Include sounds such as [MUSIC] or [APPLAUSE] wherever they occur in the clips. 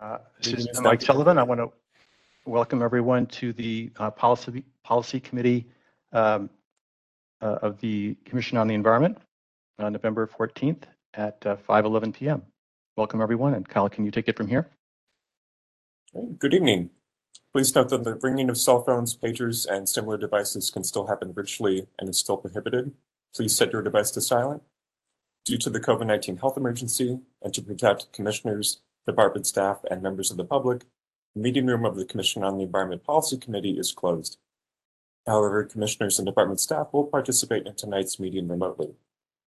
Uh, This is is Mike Sullivan. I want to welcome everyone to the uh, Policy, Policy Committee um, uh, of the Commission on the Environment on November 14th at uh, 5:11 PM. Welcome, everyone, and Kyle, can you take it from here? Good evening. Please note that the bringing of cell phones, pagers, and similar devices can still happen virtually and is still prohibited. Please set your device to silent. Due to the COVID-19 health emergency and to protect commissioners, department staff, and members of the public, the meeting room of the Commission on the Environment Policy Committee is closed. However, commissioners and department staff will participate in tonight's meeting remotely.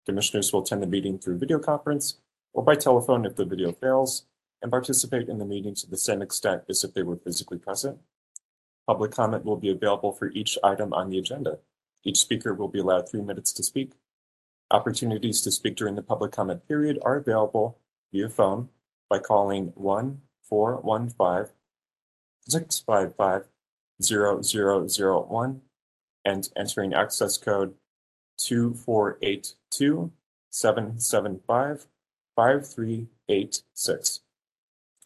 Commissioners will attend the meeting through video conference or by telephone if the video fails, and participate in the meeting to the same extent as if they were physically present. Public comment will be available for each item on the agenda. Each speaker will be allowed three minutes to speak. Opportunities to speak during the public comment period are available via phone by calling 1 415 655 0001 and entering access code 2482 775 5386.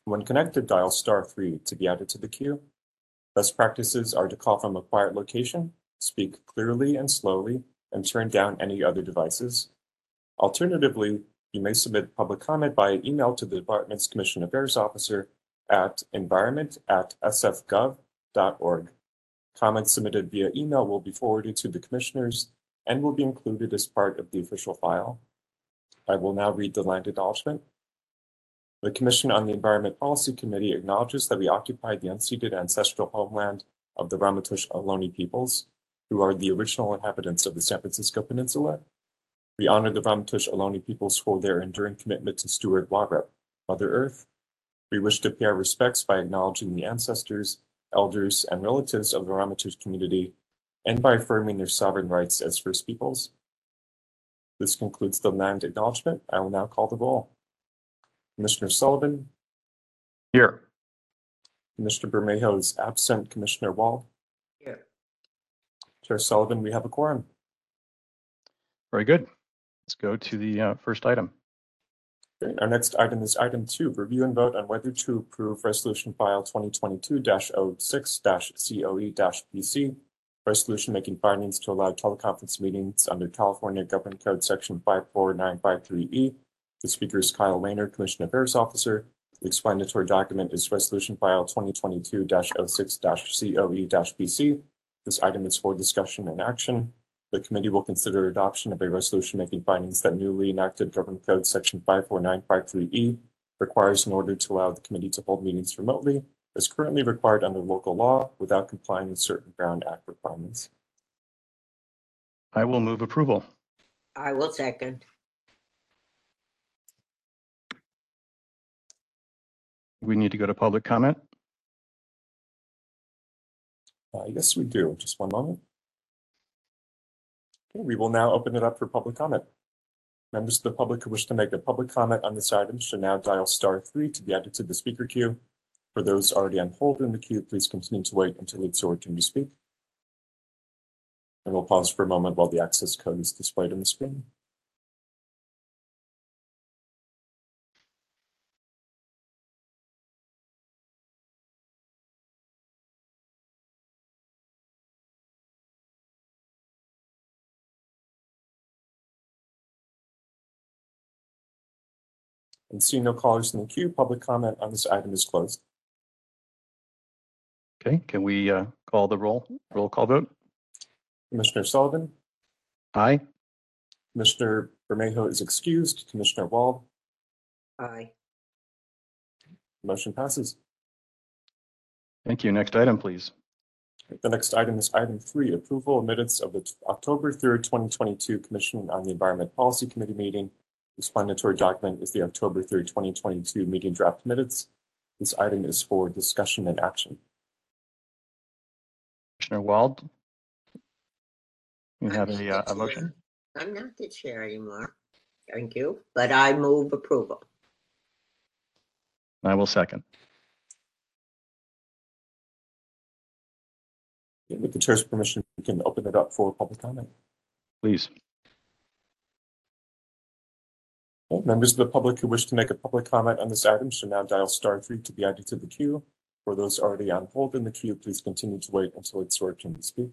When connected, dial star 3 to be added to the queue. Best practices are to call from a quiet location, speak clearly and slowly, and turn down any other devices. Alternatively, you may submit public comment by email to the department's Commission Affairs Officer at environment at sfgov.org. Comments submitted via email will be forwarded to the commissioners and will be included as part of the official file. I will now read the land acknowledgement. The Commission on the Environment Policy Committee acknowledges that we occupy the unceded ancestral homeland of the Ramaytush Ohlone peoples, who are the original inhabitants of the San Francisco Peninsula. We honor the Ramaytush Ohlone peoples for their enduring commitment to steward Warup, Mother Earth. We wish to pay our respects by acknowledging the ancestors, elders, and relatives of the Ramaytush community, and by affirming their sovereign rights as First Peoples. This concludes the land acknowledgement. I will now call the roll. Commissioner Sullivan, Here. Commissioner Bermejo is absent. Commissioner Wald, Here. Chair Sullivan, we have a quorum. Very good. Let's go to the uh, first item. Okay, Our next item is item two, review and vote on whether to approve resolution file twenty twenty-two 6 COE PC. Resolution making findings to allow teleconference meetings under California Government Code Section five four nine five three E. The speaker is Kyle Rayner, Commissioner Affairs Officer. The explanatory document is resolution file twenty twenty-two 6 COE PC. This item is for discussion and action. The committee will consider adoption of a resolution making findings that newly enacted Government Code Section 54953E requires in order to allow the committee to hold meetings remotely as currently required under local law without complying with certain Brown Act requirements. I will move approval. I will second. We need to go to public comment. Uh, yes, we do. Just one moment. We will now open it up for public comment. Members of the public who wish to make a public comment on this item should now dial star three to be added to the speaker queue. For those already on hold in the queue, please continue to wait until it's your turn to speak. And we'll pause for a moment while the access code is displayed on the screen. And seeing no callers in the queue, public comment on this item is closed. Okay, can we uh, call the roll, roll call vote? Commissioner Sullivan, Aye. Commissioner Bermejo is excused, Commissioner Wald, Aye. motion passes. Thank you. Next item, please. The next item is item three, approval of minutes of the t- October third, twenty twenty-two Commission on the Environment Policy Committee meeting. Explanatory document is the October third, twenty twenty-two meeting draft minutes. This item is for discussion and action. Commissioner Wald? You have not a, uh, a motion? I'm not the chair anymore. Thank you, but I move approval. I will second. With the chair's permission, we can open it up for public comment. Please. Members of the public who wish to make a public comment on this item should now dial star three to be added to the queue. For those already on hold in the queue, please continue to wait until it's your turn to speak.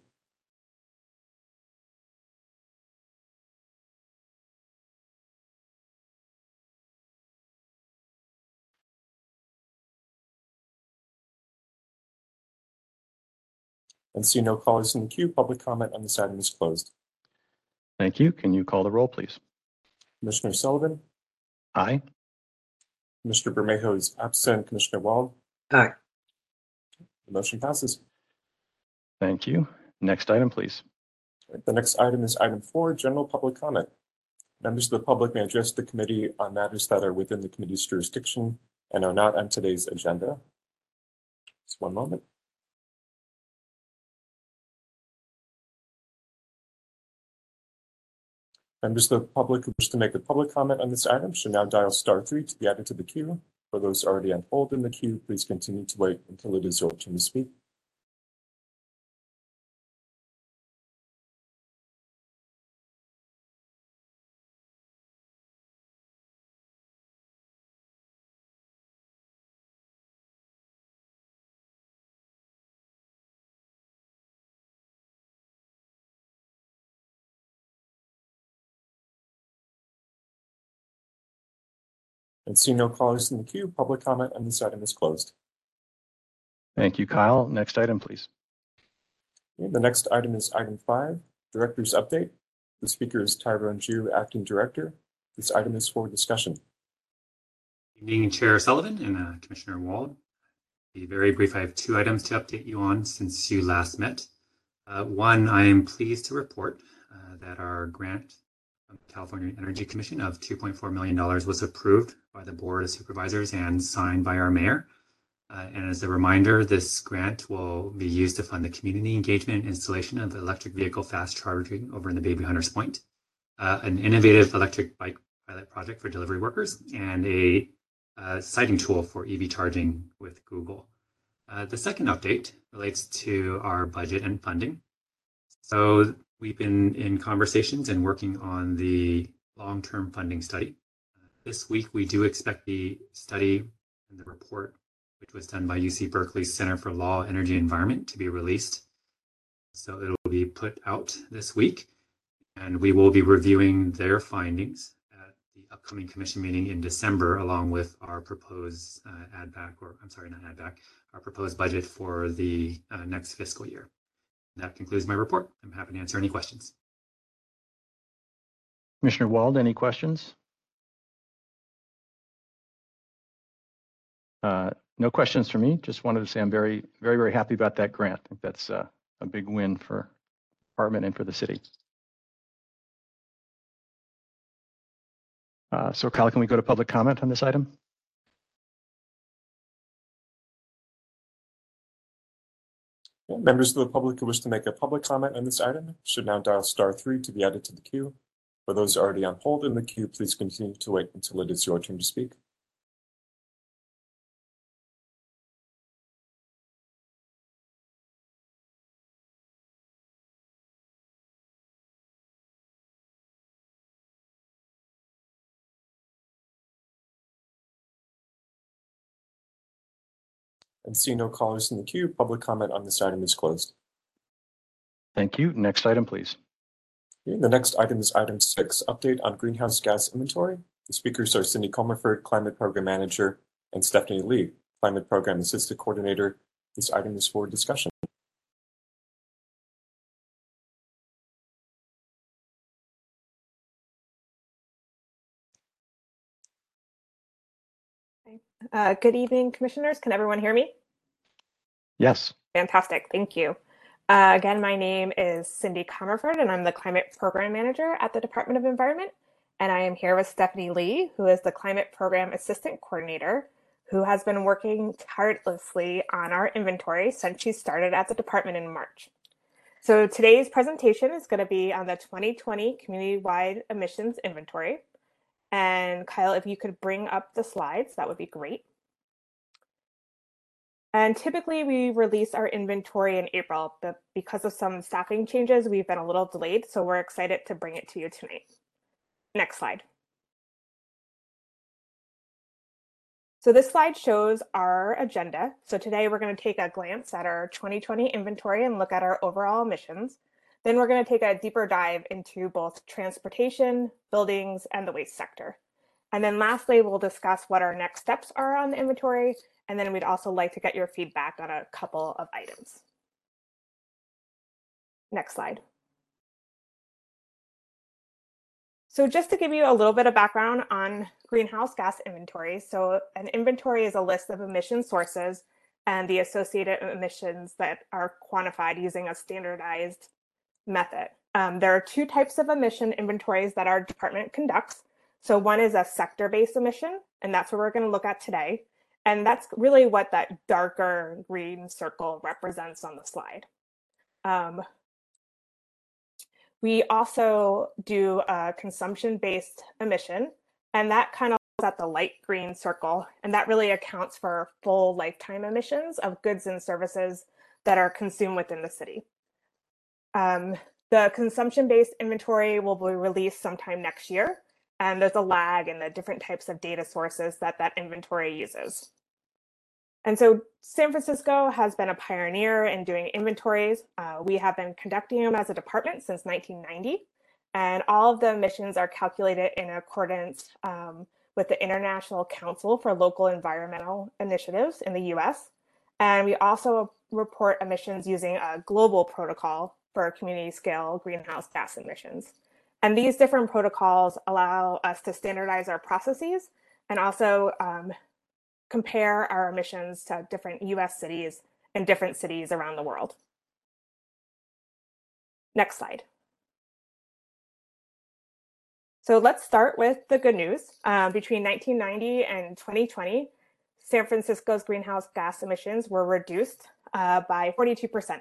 And see no callers in the queue, public comment on this item is closed. Thank you. Can you call the roll, please? Commissioner Sullivan, Aye. Mr. Bermejo is absent, Commissioner Wald, Aye. the motion passes. Thank you. Next item, please. The next item is item four, general public comment. Members of the public may address the committee on matters that are within the committee's jurisdiction and are not on today's agenda. Just one moment. Members of the public who wish to make a public comment on this item should now dial star three to be added to the queue. For those already on hold in the queue, please continue to wait until it is your turn to speak. And see no callers in the queue, public comment on this item is closed. Thank you, Kyle. Next item, please. Okay, The next item is item five, Director's Update. The speaker is Tyrone Jue, Acting Director. This item is for discussion. Evening, Chair Sullivan and uh, Commissioner Wald. Be very brief. I have two items to update you on since you last met. Uh, one, I am pleased to report uh, that our grant from the California Energy Commission of $2.4 million was approved by the Board of Supervisors and signed by our mayor. Uh, and as a reminder, this grant will be used to fund the community engagement and installation of electric vehicle fast charging over in the Bayview Hunters Point, uh, an innovative electric bike pilot project for delivery workers, and a uh, siting tool for EV charging with Google. Uh, the second update relates to our budget and funding. So we've been in conversations and working on the long-term funding study. This week, we do expect the study and the report, which was done by UC Berkeley's Center for Law, Energy, and Environment, to be released. So it will be put out this week, and we will be reviewing their findings at the upcoming commission meeting in December, along with our proposed uh, add back, or I'm sorry, not add back, our proposed budget for the uh, next fiscal year. That concludes my report. I'm happy to answer any questions. Commissioner Wald, any questions? Uh, No questions for me. Just wanted to say I'm very, very, very happy about that grant. I think that's uh, a big win for department and for the city. Uh, So Kyle, can we go to public comment on this item? Members of the public who wish to make a public comment on this item should now dial star three to be added to the queue. For those already on hold in the queue, please continue to wait until it is your turn to speak. And see no callers in the queue, public comment on this item is closed. Thank you. Next item, please. Okay, The next item is item six, update on greenhouse gas inventory. The speakers are Cindy Comerford, Climate Program Manager, and Stephanie Lee, Climate Program Assistant Coordinator. This item is for discussion. Uh, Good evening, Commissioners. Can everyone hear me? Yes. Fantastic. Thank you. Uh, Again, my name is Cindy Comerford, and I'm the Climate Program Manager at the Department of Environment. And I am here with Stephanie Lee, who is the Climate Program Assistant Coordinator, who has been working tirelessly on our inventory since she started at the department in March. So today's presentation is going to be on the 2020 Community-Wide Emissions Inventory. And Kyle, if you could bring up the slides, that would be great. And typically we release our inventory in April, but because of some staffing changes, we've been a little delayed. So we're excited to bring it to you tonight. Next slide. So this slide shows our agenda. So today we're going to take a glance at our 2020 inventory and look at our overall emissions. Then we're going to take a deeper dive into both transportation, buildings, and the waste sector. And then lastly, we'll discuss what our next steps are on the inventory. And then we'd also like to get your feedback on a couple of items. Next slide. So just to give you a little bit of background on greenhouse gas inventory. So an inventory is a list of emission sources and the associated emissions that are quantified using a standardized method. Um, there are two types of emission inventories that our department conducts. So one is a sector-based emission, and that's what we're going to look at today. And that's really what that darker green circle represents on the slide. Um, we also do a consumption-based emission, and that kind of is at the light green circle, and that really accounts for full lifetime emissions of goods and services that are consumed within the city. Um, the consumption-based inventory will be released sometime next year, and there's a lag in the different types of data sources that that inventory uses. And so San Francisco has been a pioneer in doing inventories. Uh, we have been conducting them as a department since 1990, and all of the emissions are calculated in accordance um, with the International Council for Local Environmental Initiatives in the US. And we also report emissions using a global protocol for community scale greenhouse gas emissions. And these different protocols allow us to standardize our processes and also um, compare our emissions to different US cities and different cities around the world. Next slide. So let's start with the good news. Uh, between 1990 and 2020, San Francisco's greenhouse gas emissions were reduced uh, by 42%.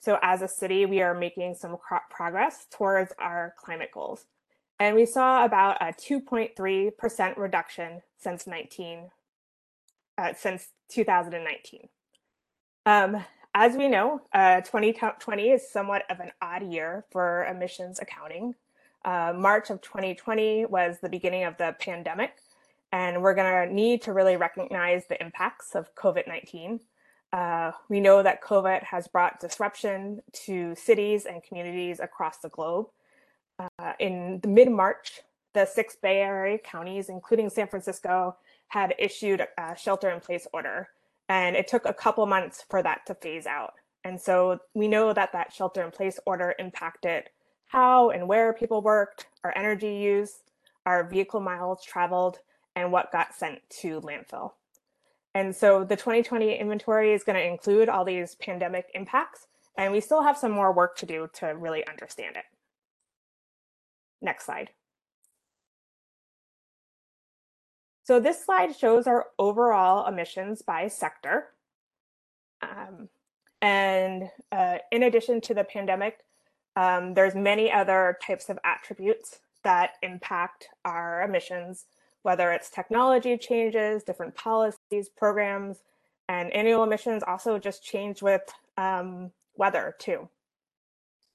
So as a city, we are making some progress towards our climate goals. And we saw about a 2.3% reduction since 19, uh, since 2019. Um, as we know, uh, 2020 is somewhat of an odd year for emissions accounting. Uh, March of 2020 was the beginning of the pandemic, and we're going to need to really recognize the impacts of COVID 19 uh, we know that COVID has brought disruption to cities and communities across the globe. Uh, in mid March, the six Bay Area counties, including San Francisco, had issued a shelter in place order. And it took a couple months for that to phase out. And so we know that that shelter in place order impacted how and where people worked, our energy use, our vehicle miles traveled, and what got sent to landfill. And so the 2020 inventory is going to include all these pandemic impacts, and we still have some more work to do to really understand it. Next slide. So this slide shows our overall emissions by sector. Um, and uh, in addition to the pandemic, um, there's many other types of attributes that impact our emissions whether it's technology changes, different policies, programs, and annual emissions also just change with um, weather too.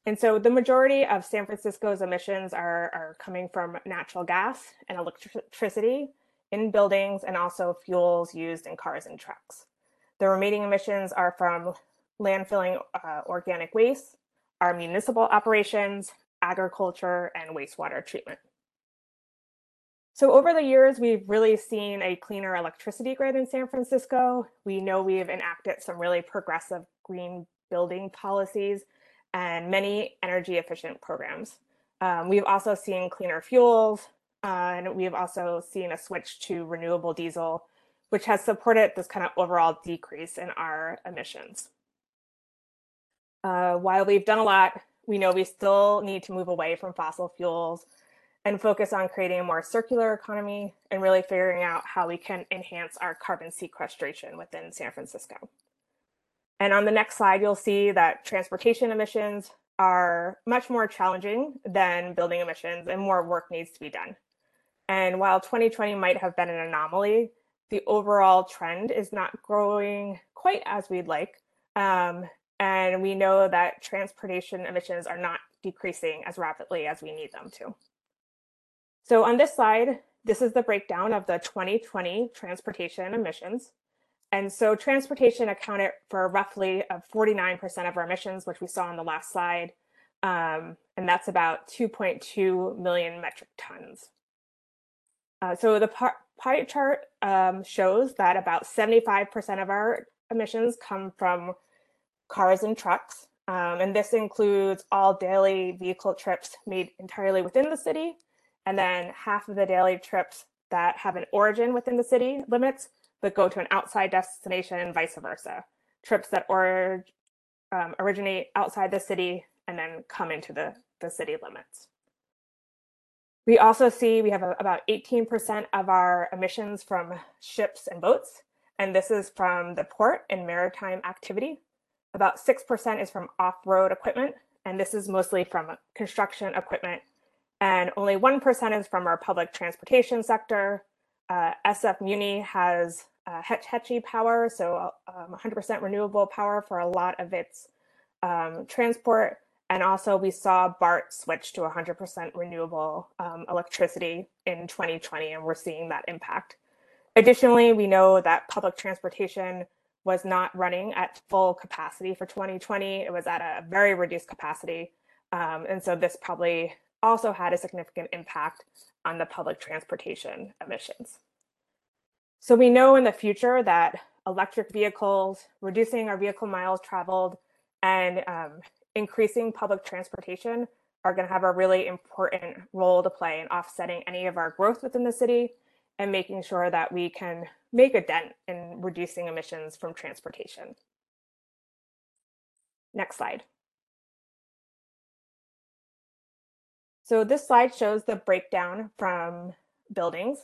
And so the majority of San Francisco's emissions are, are coming from natural gas and electricity in buildings and also fuels used in cars and trucks. The remaining emissions are from landfilling uh, organic waste, our municipal operations, agriculture, and wastewater treatment. So over the years, we've really seen a cleaner electricity grid in San Francisco. We know we've enacted some really progressive green building policies and many energy efficient programs. Um, we've also seen cleaner fuels, uh, and we've also seen a switch to renewable diesel, which has supported this kind of overall decrease in our emissions. Uh, while we've done a lot, we know we still need to move away from fossil fuels and focus on creating a more circular economy and really figuring out how we can enhance our carbon sequestration within San Francisco. And on the next slide, you'll see that transportation emissions are much more challenging than building emissions and more work needs to be done. And while 2020 might have been an anomaly, the overall trend is not growing quite as we'd like. Um, and we know that transportation emissions are not decreasing as rapidly as we need them to. So on this slide, this is the breakdown of the 2020 transportation emissions. And so transportation accounted for roughly uh, 49% of our emissions, which we saw on the last slide. Um, and that's about 2.2 million metric tons. Uh, so the pie chart um, shows that about 75% of our emissions come from cars and trucks. Um, and this includes all daily vehicle trips made entirely within the city, and then half of the daily trips that have an origin within the city limits, but go to an outside destination and vice versa. Trips that or, um, originate outside the city and then come into the, the city limits. We also see we have a, about 18% of our emissions from ships and boats, and this is from the port and maritime activity. About 6% is from off-road equipment, and this is mostly from construction equipment. And only 1% is from our public transportation sector. Uh, SF Muni has uh, Hetch Hetchy power, so 100% um, renewable power for a lot of its um, transport. And also we saw BART switch to 100% renewable um, electricity in 2020, and we're seeing that impact. Additionally, we know that public transportation was not running at full capacity for 2020. It was at a very reduced capacity. Um, and so this probably also had a significant impact on the public transportation emissions. So we know in the future that electric vehicles, reducing our vehicle miles traveled, and um, increasing public transportation are going to have a really important role to play in offsetting any of our growth within the city and making sure that we can make a dent in reducing emissions from transportation. Next slide. So this slide shows the breakdown from buildings.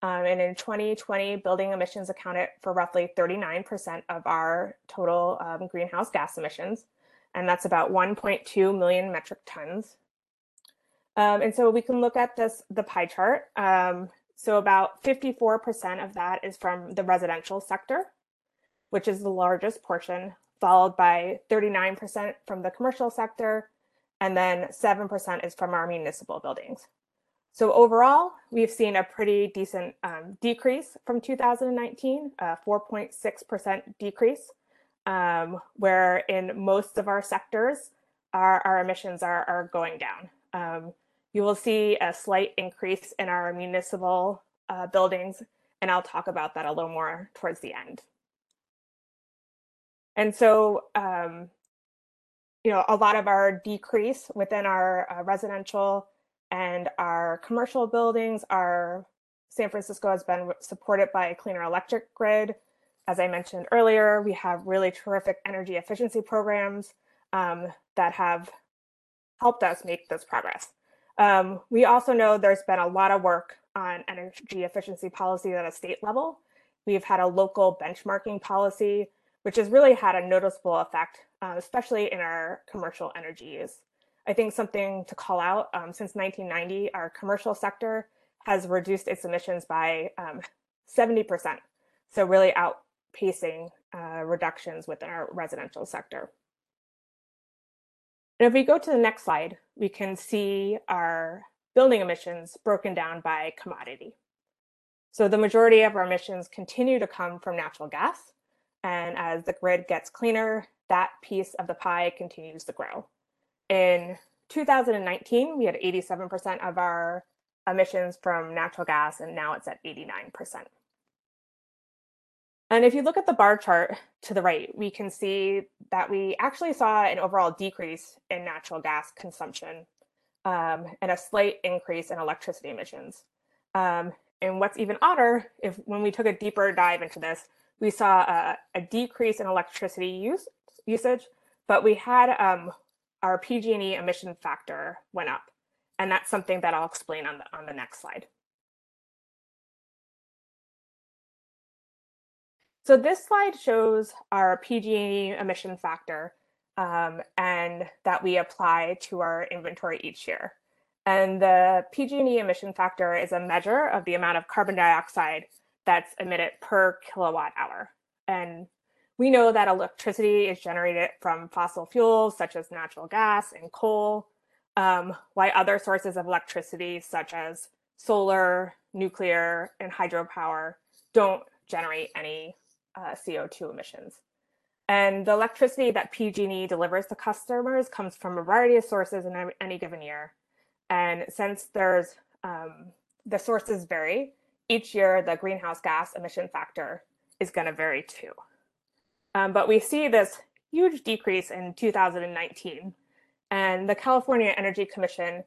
Um, and in 2020, building emissions accounted for roughly 39% of our total um, greenhouse gas emissions and that's about 1.2 million metric tons. Um, and so we can look at this, the pie chart. Um, so about 54% of that is from the residential sector, which is the largest portion, followed by 39% from the commercial sector, and then 7% is from our municipal buildings. So overall, we've seen a pretty decent um, decrease from 2019, a 4.6% decrease um, where in most of our sectors, our, our emissions are, are going down. Um, you will see a slight increase in our municipal uh, buildings, and I'll talk about that a little more towards the end. And so, um, you know, a lot of our decrease within our uh, residential and our commercial buildings are San Francisco has been supported by a cleaner electric grid, as I mentioned earlier, we have really terrific energy efficiency programs um, that have helped us make this progress. Um, we also know there's been a lot of work on energy efficiency policy at a state level. We've had a local benchmarking policy, which has really had a noticeable effect, uh, especially in our commercial energy use. I think something to call out um, since 1990, our commercial sector has reduced its emissions by 70%. Um, so really outpacing uh, reductions within our residential sector. And if we go to the next slide, we can see our building emissions broken down by commodity. So the majority of our emissions continue to come from natural gas. And as the grid gets cleaner, that piece of the pie continues to grow. In 2019, we had 87% of our emissions from natural gas, and now it's at 89%. And if you look at the bar chart to the right, we can see that we actually saw an overall decrease in natural gas consumption um, and a slight increase in electricity emissions. Um, and what's even odder, if when we took a deeper dive into this, we saw a, a decrease in electricity use, usage, but we had um, our PG&E emission factor went up. And that's something that I'll explain on the, on the next slide. So this slide shows our PG&E emission factor um, and that we apply to our inventory each year. And the PG&E emission factor is a measure of the amount of carbon dioxide that's emitted per kilowatt hour. And we know that electricity is generated from fossil fuels such as natural gas and coal, um, other sources of electricity such as solar, nuclear, and hydropower don't generate any uh, CO2 emissions. And the electricity that PG&E delivers to customers comes from a variety of sources in any given year. And since there's um, the sources vary, each year the greenhouse gas emission factor is going to vary too. Um, but we see this huge decrease in 2019. And the California Energy Commission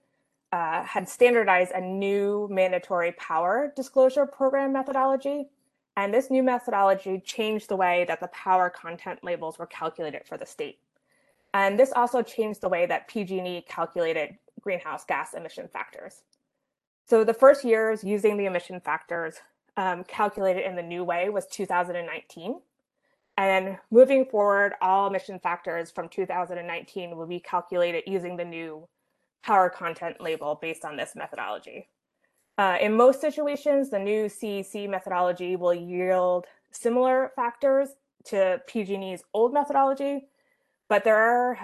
uh, had standardized a new mandatory power disclosure program methodology. And this new methodology changed the way that the power content labels were calculated for the state. And this also changed the way that PG&E calculated greenhouse gas emission factors. So the first years using the emission factors um, calculated in the new way was 2019. And moving forward, all emission factors from 2019 will be calculated using the new power content label based on this methodology. Uh, in most situations, the new CEC methodology will yield similar factors to PG&E's old methodology, but there are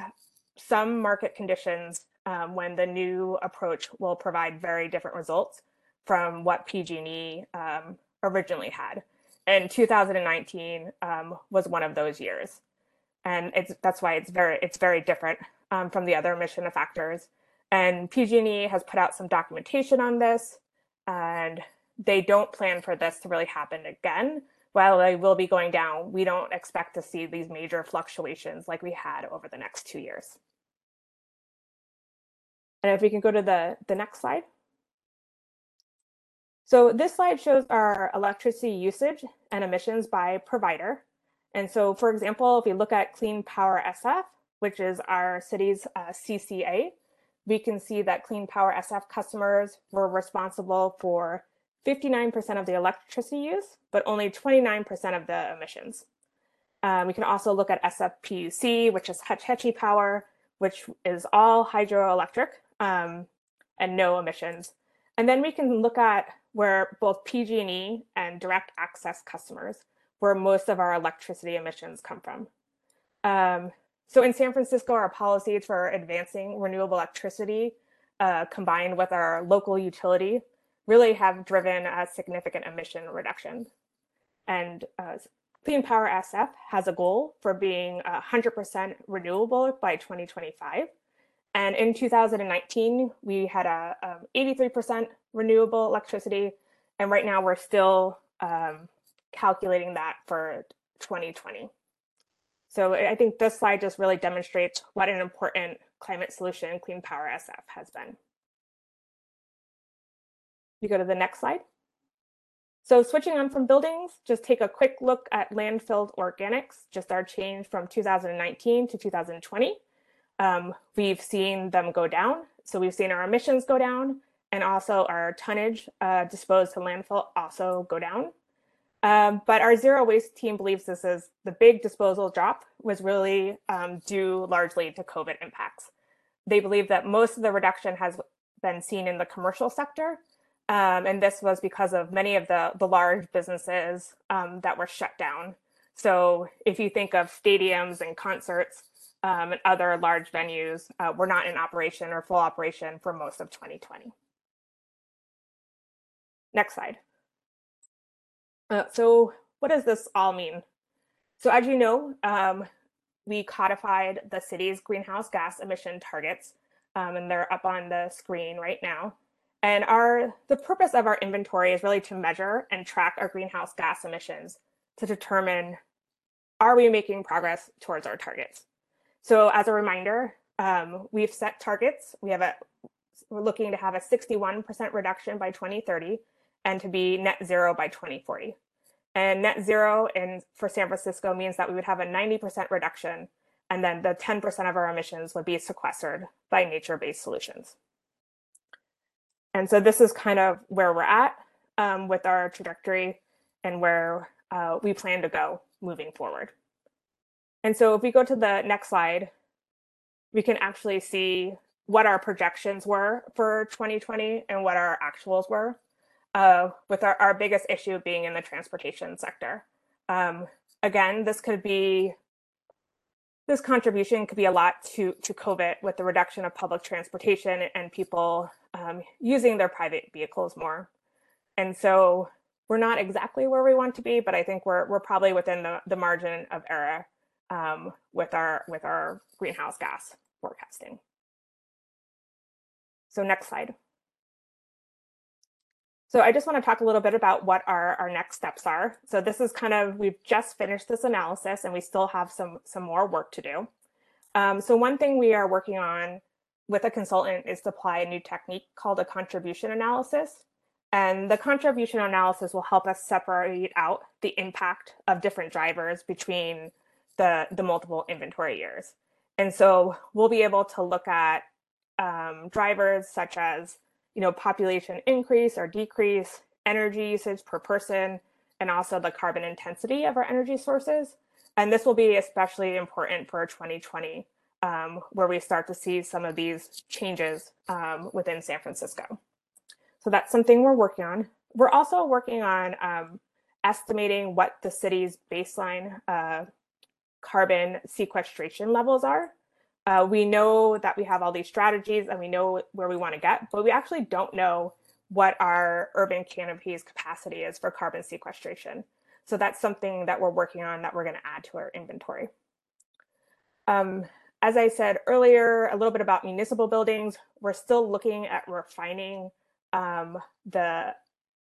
some market conditions um, when the new approach will provide very different results from what PG&E um, originally had. And 2019 um, was one of those years. And it's that's why it's very it's very different um, from the other emission factors. And pg&e has put out some documentation on this and they don't plan for this to really happen again. While they will be going down we don't expect to see these major fluctuations like we had over the next two years and if we can go to the the next slide so this slide shows our electricity usage and emissions by provider. And so, for example, if we look at Clean Power SF, which is our city's uh, CCA, we can see that Clean Power SF customers were responsible for 59% of the electricity use, but only 29% of the emissions. Um, we can also look at SFPUC, which is Hetch Hetchy Power, which is all hydroelectric um, and no emissions. And then we can look at where both PG&E and direct access customers, where most of our electricity emissions come from. Um, so in San Francisco, our policies for advancing renewable electricity uh, combined with our local utility really have driven a significant emission reduction. And uh, Clean Power SF has a goal for being 100% renewable by 2025. And in 2019, we had a 83% um, renewable electricity, and right now we're still um, calculating that for 2020. So I think this slide just really demonstrates what an important climate solution Clean Power SF has been. You go to the next slide. So switching on from buildings, just take a quick look at landfill organics, just our change from 2019 to 2020 um, we've seen them go down. So we've seen our emissions go down and also our tonnage uh, disposed to landfill also go down. Um, but our zero waste team believes this is the big disposal drop was really um, due largely to COVID impacts. They believe that most of the reduction has been seen in the commercial sector. Um, and this was because of many of the, the large businesses um, that were shut down. So if you think of stadiums and concerts, um, and other large venues uh, were not in operation or full operation for most of 2020. Next slide. Uh, so what does this all mean? So as you know, um, we codified the city's greenhouse gas emission targets, um, and they're up on the screen right now. And our the purpose of our inventory is really to measure and track our greenhouse gas emissions to determine are we making progress towards our targets. So as a reminder, um, we've set targets. We have a, we're looking to have a 61% reduction by 2030 and to be net zero by 2040. And net zero in for San Francisco means that we would have a 90% reduction and then the 10% of our emissions would be sequestered by nature-based solutions. And so this is kind of where we're at um, with our trajectory and where uh, we plan to go moving forward. And so if we go to the next slide, we can actually see what our projections were for 2020 and what our actuals were, uh, with our, our biggest issue being in the transportation sector. Um, again, this could be this contribution could be a lot to to COVID with the reduction of public transportation and people um, using their private vehicles more. And so we're not exactly where we want to be, but I think we're we're probably within the, the margin of error um, with our with our greenhouse gas forecasting. So next slide. So I just want to talk a little bit about what our, our next steps are. So this is kind of, we've just finished this analysis and we still have some, some more work to do. Um, so one thing we are working on with a consultant is to apply a new technique called a contribution analysis. And the contribution analysis will help us separate out the impact of different drivers between the, the multiple inventory years. And so we'll be able to look at um, drivers such as you know, population increase or decrease, energy usage per person, and also the carbon intensity of our energy sources. And this will be especially important for 2020, um, where we start to see some of these changes um, within San Francisco. So that's something we're working on. We're also working on um, estimating what the city's baseline uh, carbon sequestration levels are. Uh, we know that we have all these strategies and we know where we want to get, but we actually don't know what our urban canopies capacity is for carbon sequestration. So that's something that we're working on that we're going to add to our inventory. Um, as I said earlier, a little bit about municipal buildings. We're still looking at refining um, the,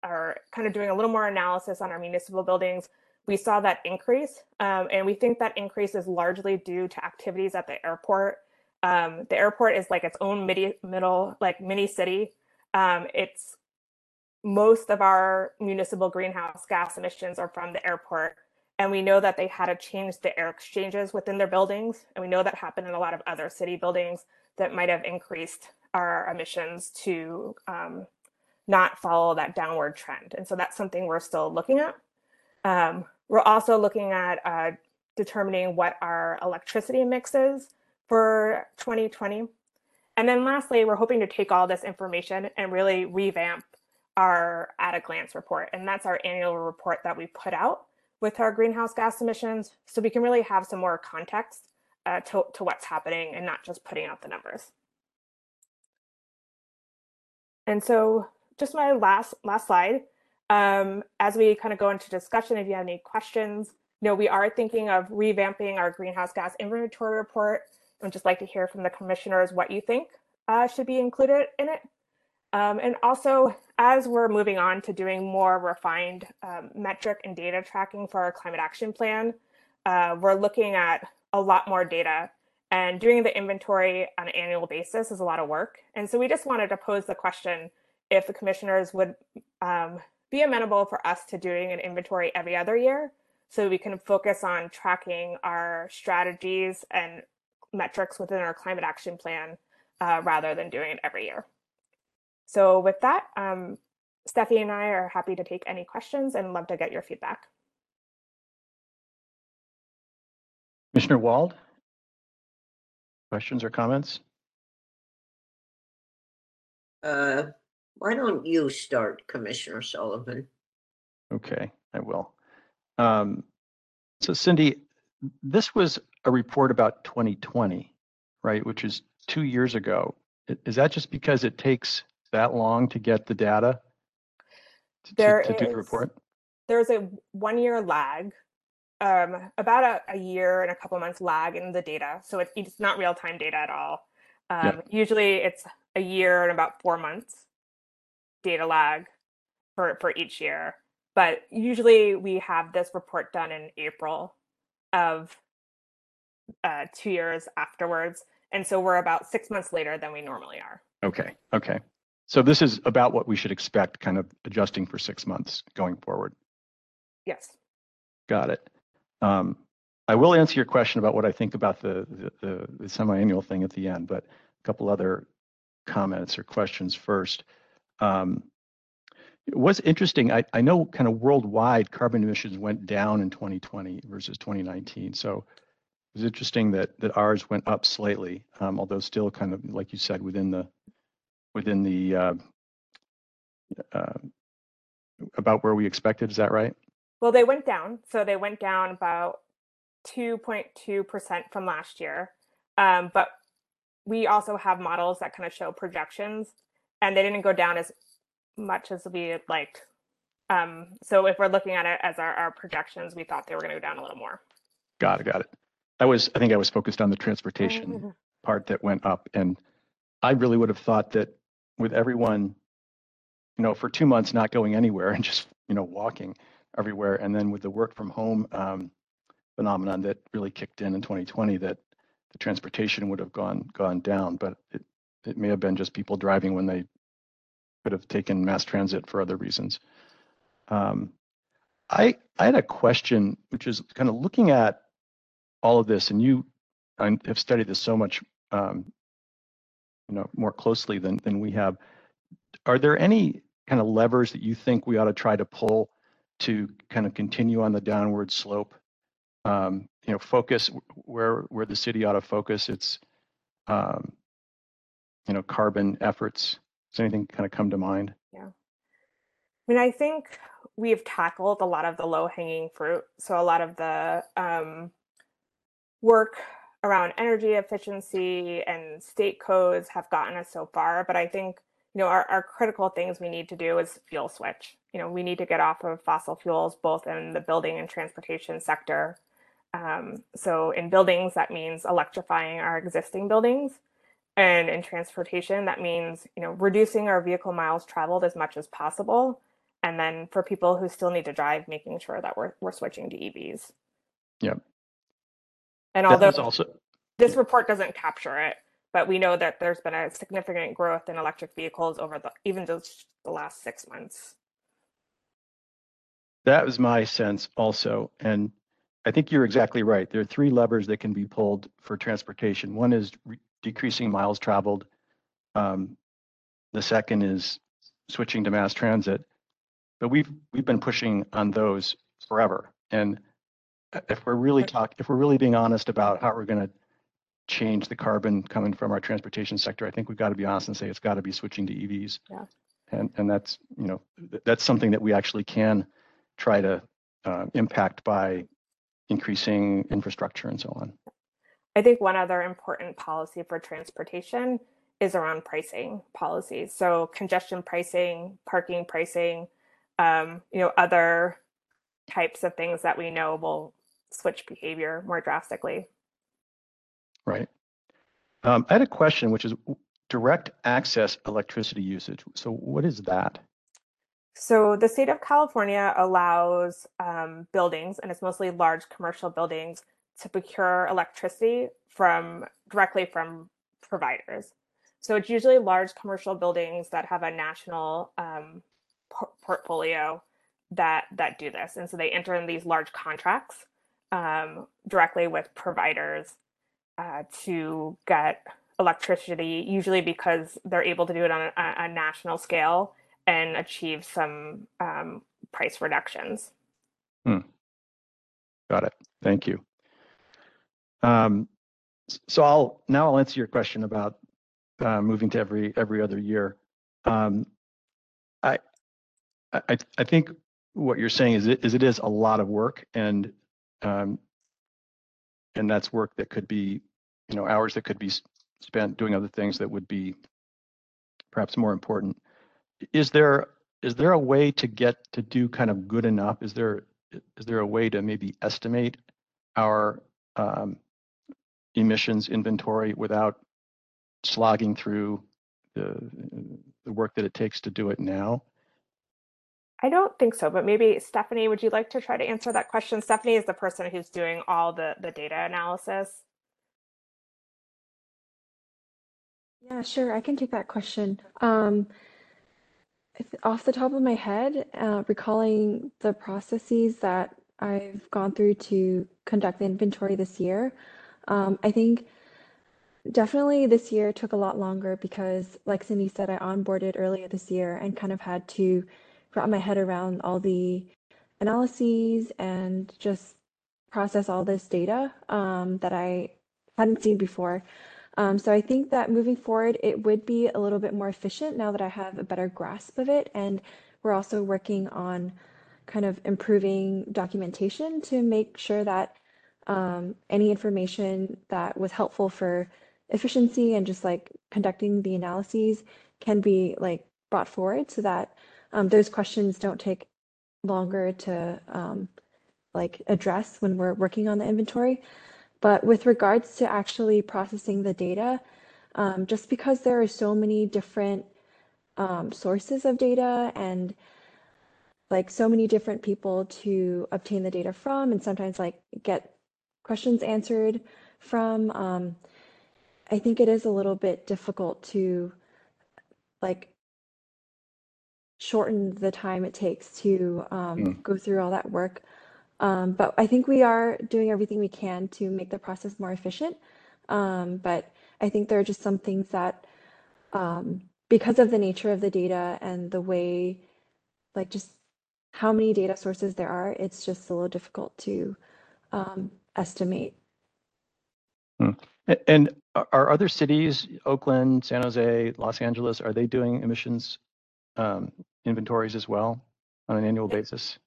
or kind of doing a little more analysis on our municipal buildings we saw that increase, um, and we think that increase is largely due to activities at the airport. Um, the airport is like its own midi, middle, like mini city. Um, it's most of our municipal greenhouse gas emissions are from the airport, and we know that they had to change the air exchanges within their buildings, and we know that happened in a lot of other city buildings that might have increased our emissions to um, not follow that downward trend. And so that's something we're still looking at. Um, we're also looking at uh, determining what our electricity mix is for 2020. And then lastly, we're hoping to take all this information and really revamp our at a glance report. And that's our annual report that we put out with our greenhouse gas emissions. So we can really have some more context uh, to, to what's happening and not just putting out the numbers. And so just my last last slide. Um, as we kind of go into discussion, if you have any questions, you know, we are thinking of revamping our greenhouse gas inventory report. I'd just like to hear from the commissioners what you think uh, should be included in it. Um, and also, as we're moving on to doing more refined um, metric and data tracking for our climate action plan, uh, we're looking at a lot more data and doing the inventory on an annual basis is a lot of work. And so we just wanted to pose the question if the commissioners would um, be amenable for us to doing an inventory every other year so we can focus on tracking our strategies and metrics within our climate action plan uh, rather than doing it every year. So with that, um, Steffi and I are happy to take any questions and love to get your feedback. Commissioner Wald? Questions or comments? Uh, why don't you start, Commissioner Sullivan? Okay, I will. Um, so Cindy, this was a report about 2020, right? Which is two years ago. I- Is that just because it takes that long to get the data? to- to- There To do the is- report? There's a one year lag, um, about a, a year and a couple months lag in the data. So it, it's not real time data at all. Um, Yeah. Usually it's a year and about four months data lag for, for each year. But usually we have this report done in April of uh, two years afterwards. And so we're about six months later than we normally are. Okay, okay. So this is about what we should expect, kind of adjusting for six months going forward. Yes. Got it. Um, I will answer your question about what I think about the, the- the, the semi-annual thing at the end, but a couple other comments or questions first. Um, It was interesting, I, I know kind of worldwide carbon emissions went down in 2020 versus 2019. So it was interesting that, that ours went up slightly, um, although still kind of, like you said, within the, within the, uh, uh, about where we expected, is that right? Well, they went down. So they went down about 2.2% from last year. Um, but we also have models that kind of show projections, and they didn't go down as much as we liked. Um, so if we're looking at it as our, our projections, we thought they were going to go down a little more. Got it, got it. I was, I think I was focused on the transportation part that went up. And I really would have thought that with everyone, you know, for two months not going anywhere [LAUGHS] and just, you know, walking everywhere. And then with the work from home um, phenomenon that really kicked in in 2020, that the transportation would have gone gone down. But it, it may have been just people driving when they could have taken mass transit for other reasons. Um, I I had a question, which is kind of looking at all of this, and you I have studied this so much, um, you know, more closely than than we have. Are there any kind of levers that you think we ought to try to pull to kind of continue on the downward slope? Um, you know, focus where where the city ought to focus its, um, you know, carbon efforts. Does anything kind of come to mind? Yeah. I mean, I think we've tackled a lot of the low hanging fruit. So a lot of the um, work around energy efficiency and state codes have gotten us so far. But I think you know our, our critical things we need to do is fuel switch. You know, we need to get off of fossil fuels both in the building and transportation sector. Um, so in buildings, that means electrifying our existing buildings. And in transportation, that means you know reducing our vehicle miles traveled as much as possible and then for people who still need to drive, making sure that we're we're switching to EVs. Yep. And although also this report doesn't capture it, but we know that there's been a significant growth in electric vehicles over the even just the last six months. That was my sense also. And I think you're exactly right. There are three levers that can be pulled for transportation. One is re- decreasing miles traveled. Um, the second is switching to mass transit. But we've we've been pushing on those forever. And if we're really talk, if we're really being honest about how we're going to change the carbon coming from our transportation sector, I think we've got to be honest and say it's got to be switching to EVs. Yeah. And and that's you know th- that's something that we actually can try to uh, impact by increasing infrastructure and so on. I think one other important policy for transportation is around pricing policies. So congestion pricing, parking pricing, um, you know, other types of things that we know will switch behavior more drastically. Right. Um, I had a question, which is direct access electricity usage. So what is that? So the state of California allows um, buildings, and it's mostly large commercial buildings, to procure electricity from directly from providers. So it's usually large commercial buildings that have a national um, por- portfolio that that do this, and so they enter in these large contracts um, directly with providers uh, to get electricity. Usually because they're able to do it on a, a national scale and achieve some um, price reductions. Got it. Thank you. Um, so I'll now I'll answer your question about uh, moving to every every other year. Um, I, I I- think what you're saying is it is it is a lot of work and um, and that's work that could be you know hours that could be spent doing other things that would be perhaps more important. Is there is there a way to get to do kind of good enough? Is there is there a way to maybe estimate our um, emissions inventory without slogging through the, the work that it takes to do it now? I don't think so, but maybe Stephanie, would you like to try to answer that question? Stephanie is the person who's doing all the, the data analysis. Yeah, sure. I can take that question. Um, off the top of my head, uh, recalling the processes that I've gone through to conduct the inventory this year, um, I think definitely this year took a lot longer because, like Cindy said, I onboarded earlier this year and kind of had to wrap my head around all the analyses and just process all this data um, that I hadn't seen before. Um, so I think that moving forward, it would be a little bit more efficient now that I have a better grasp of it. And we're also working on kind of improving documentation to make sure that um, any information that was helpful for efficiency and just like conducting the analyses can be like brought forward so that um, those questions don't take longer to um, like address when we're working on the inventory. But with regards to actually processing the data, um, just because there are so many different um, sources of data and like so many different people to obtain the data from and sometimes like get questions answered from um, i think it is a little bit difficult to like shorten the time it takes to um, Mm. go through all that work um, but i think we are doing everything we can to make the process more efficient um, but i think there are just some things that um, because of the nature of the data and the way like just how many data sources there are, it's just a little difficult to um, estimate. A- And are- are other cities, Oakland, San Jose, Los Angeles, are they doing emissions um, inventories as well on an annual basis?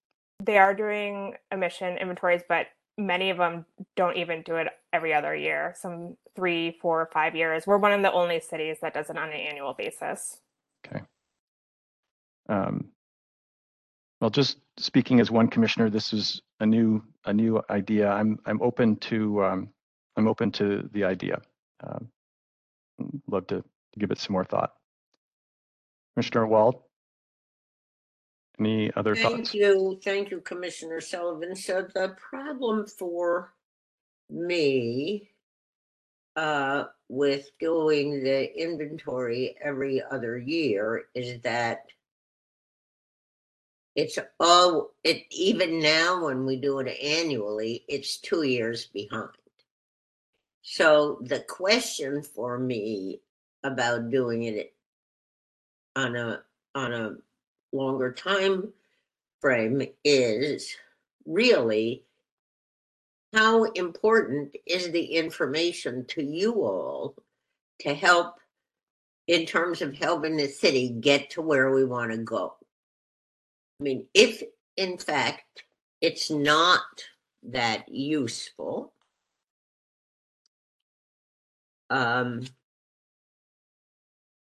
They are doing emission inventories, but many of them don't even do it every other year. Some three, four, five years. We're one of the only cities that does it on an annual basis. Okay. Um, Well, just speaking as one commissioner, this is a new, a new idea. I'm, I'm open to, um, I'm open to the idea. Um, Love to give it some more thought. Commissioner Wald? Any other Thank thoughts? you, thank you, Commissioner Sullivan. So the problem for me uh, with doing the inventory every other year is that it's all it even now when we do it annually, it's two years behind. So the question for me about doing it on a on a longer time frame is really how important is the information to you all to help in terms of helping the city get to where we want to go? I mean, if in fact it's not that useful, um,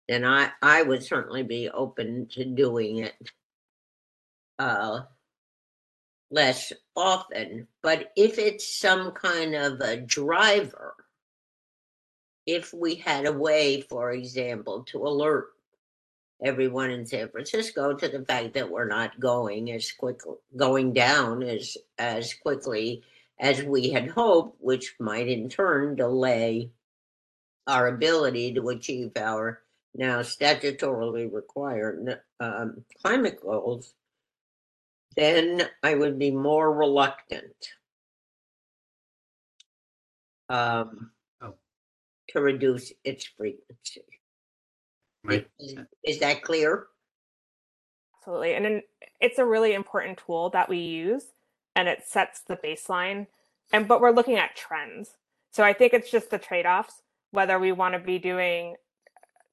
then I, I would certainly be open to doing it uh, less often. But if it's some kind of a driver, if we had a way, for example, to alert everyone in San Francisco to the fact that we're not going as quickly, going down as as quickly as we had hoped, which might in turn delay our ability to achieve our now statutorily required um, climate goals, then I would be more reluctant um, Oh. to reduce its frequency. Right. Is, is that clear? Absolutely. And then it's a really important tool that we use and it sets the baseline. And but we're looking at trends. So I think it's just the trade-offs, whether we want to be doing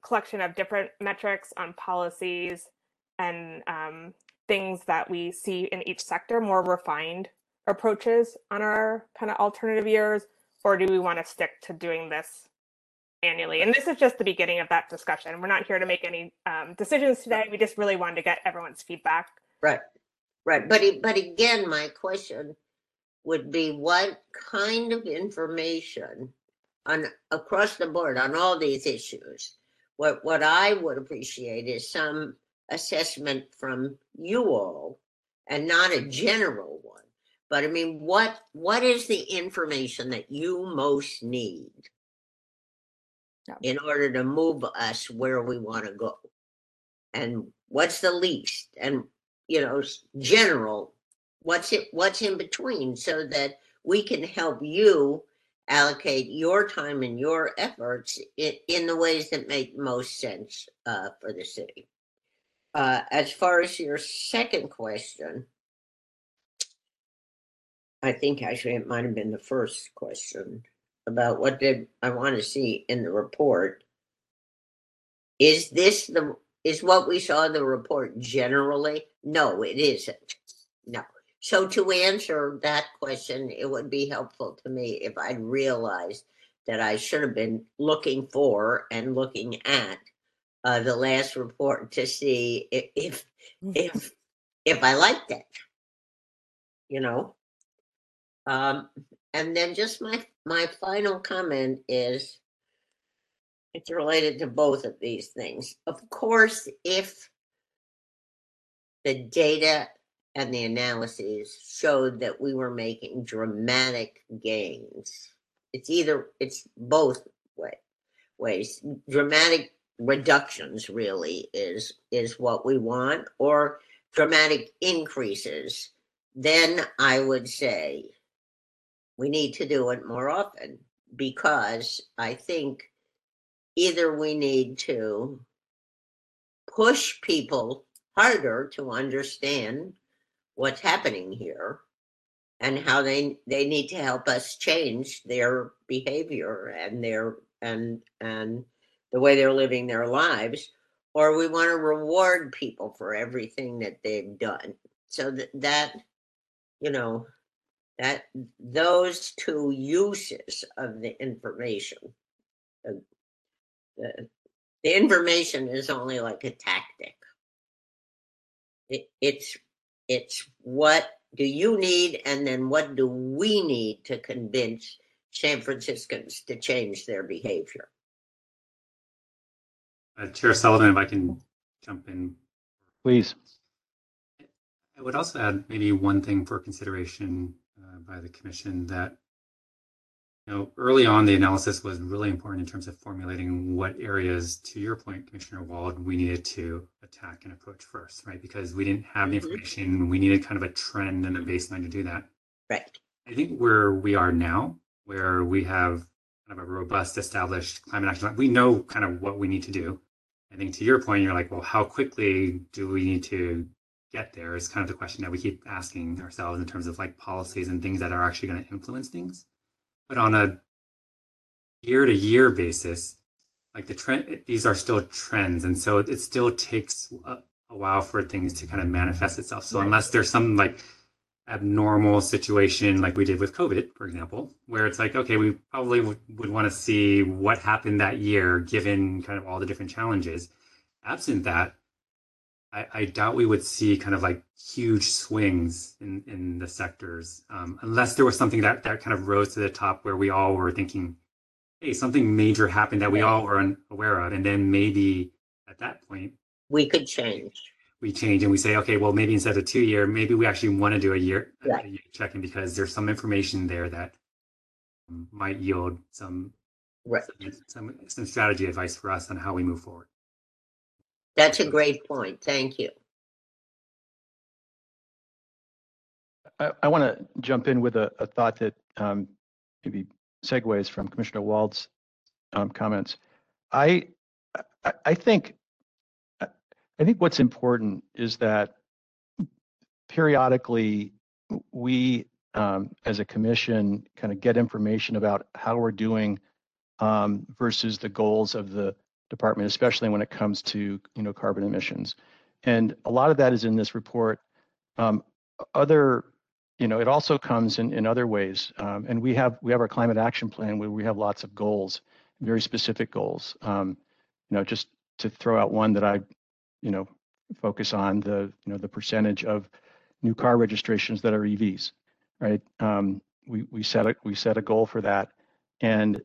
collection of different metrics on policies and um, things that we see in each sector, more refined approaches on our kind of alternative years, or do we want to stick to doing this annually? And this is just the beginning of that discussion. We're not here to make any um, decisions today. We just really wanted to get everyone's feedback. Right, right. But but again, my question would be what kind of information on across the board on all these issues? What what I would appreciate is some assessment from you all and not a general one. But I mean, what what is the information that you most need Yeah. in order to move us where we want to go? And what's the least? And you know, general, what's it what's in between so that we can help you allocate your time and your efforts in, in the ways that make most sense uh, for the city. Uh, as far as your second question, I think actually it might have been the first question about what did I want to see in the report. Is this the is what we saw in the report generally? No, it isn't. No, So to answer that question, it would be helpful to me if I'd realized that I should have been looking for and looking at uh, the last report to see i- if, if, if I liked it. You know? Um, and then just my, my final comment is it's related to both of these things. Of course, if the data and the analyses showed that we were making dramatic gains. It's either, it's both way, ways. Dramatic reductions really is, is what we want, or dramatic increases. Then I would say we need to do it more often because I think either we need to push people harder to understand what's happening here and how they they need to help us change their behavior and their and and the way they're living their lives or we want to reward people for everything that they've done. So that that you know that those two uses of the information the, the, the information is only like a tactic it, it's it's what do you need and then what do we need to convince san franciscans to change their behavior Uh, Chair Sullivan, if I can jump in. Please. I would also add maybe one thing for consideration uh, by the commission that you know early on the analysis was really important in terms of formulating what areas, to your point, Commissioner Wald, we needed to attack and approach first, right? Because we didn't have the Mhm. information, we needed kind of a trend and a baseline to do that. right I think where we are now, where we have kind of a robust, established climate action plan, we know kind of what we need to do. I think to your point, you're like, well, how quickly do we need to get there? Is kind of the question that we keep asking ourselves in terms of like policies and things that are actually going to influence things. But on a year to year basis, like the trend, these are still trends, and so it still takes a, a while for things to kind of manifest itself. So Right. unless there's some like abnormal situation like we did with COVID, for example, where it's like, okay, we probably would, would want to see what happened that year given kind of all the different challenges. Absent that, I, I doubt we would see kind of like huge swings in, in the sectors, um, unless there was something that, that kind of rose to the top where we all were thinking, hey, something major happened that we all were unaware of. And then maybe at that point, we could change we change and we say, okay, well, maybe instead of two year, maybe we actually want to do a year, a Right. year because there's some information there that um, might yield some, right some, some strategy advice for us on how we move forward. That's a great point thank you I, I want to jump in with a, a thought that um, maybe segues from Commissioner Wald's um, comments. I, I, I think, I think what's important is that periodically we, um, as a commission, kind of get information about how we're doing um, versus the goals of the department, especially when it comes to, you know, carbon emissions. And a lot of that is in this report. Um, other you know, it also comes in, in other ways. Um, and we have we have our climate action plan where we have lots of goals, very specific goals. Um, you know, just to throw out one that I, you know, focus on the you know the percentage of new car registrations that are EVs, right? Um, we we set a we set a goal for that, and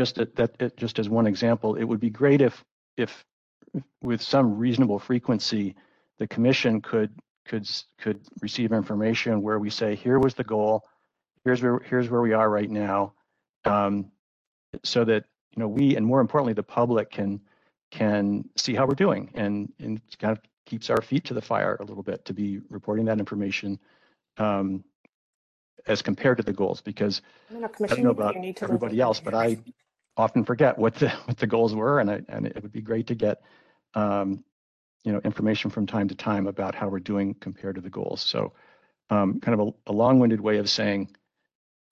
just that, that it, just as one example, it would be great if if with some reasonable frequency, the commission could could could receive information where we say, here was the goal, here's where here's where we are right now, um, so that you know we and more importantly the public can can see how we're doing and and kind of keeps our feet to the fire a little bit to be reporting that information um, as compared to the goals because I don't know, I don't Commissioner, know you about need to everybody else, but I often forget what the [LAUGHS] what the goals were, and I and it would be great to get um, you know information from time to time about how we're doing compared to the goals. So, um, kind of a, a long-winded way of saying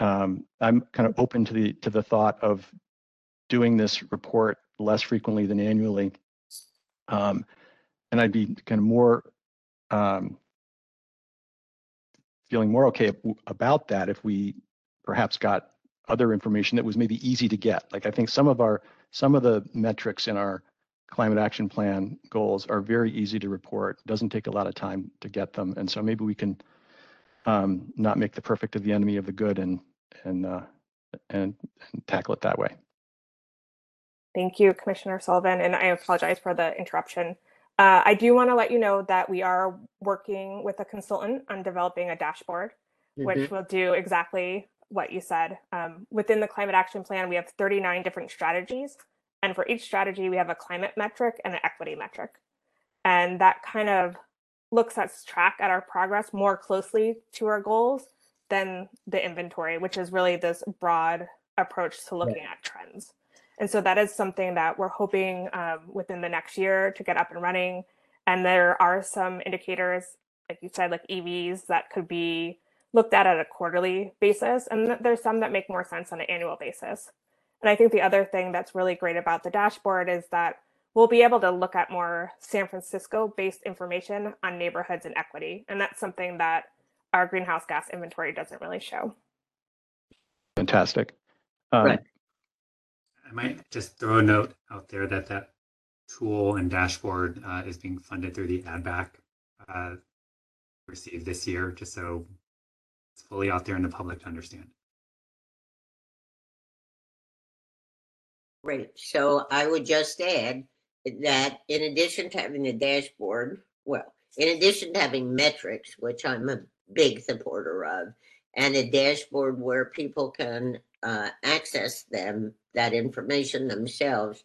um, I'm kind of open to the to the thought of doing this report less frequently than annually, um, and I'd be kind of more um, feeling more okay about that if we perhaps got other information that was maybe easy to get. Like I think some of our, some of the metrics in our climate action plan goals are very easy to report. Doesn't take a lot of time to get them. And so maybe we can um, not make the perfect of the enemy of the good and, and, uh, and, and tackle it that way. Thank you, Commissioner Sullivan, and I apologize for the interruption. Uh, I do want to let you know that we are working with a consultant on developing a dashboard, which will do exactly what you said. Um, within the climate action plan, we have 39 different strategies, and for each strategy, we have a climate metric and an equity metric, and that kind of looks at track at our progress more closely to our goals than the inventory, which is really this broad approach to looking at trends. And so that is something that we're hoping um, within the next year to get up and running. And there are some indicators, like you said, like EVs that could be looked at at a quarterly basis. And there's some that make more sense on an annual basis. And I think the other thing that's really great about the dashboard is that we'll be able to look at more San Francisco based information on neighborhoods and equity. And that's something that our greenhouse gas inventory doesn't really show. Fantastic. Um, Right. I might just throw a note out there that that tool and dashboard uh, is being funded through the add back uh, received this year, just so it's fully out there in the public to understand. Great. So I would just add that in addition to having a dashboard, well, in addition to having metrics, which I'm a big supporter of, and a dashboard where people can uh, access them, that information themselves,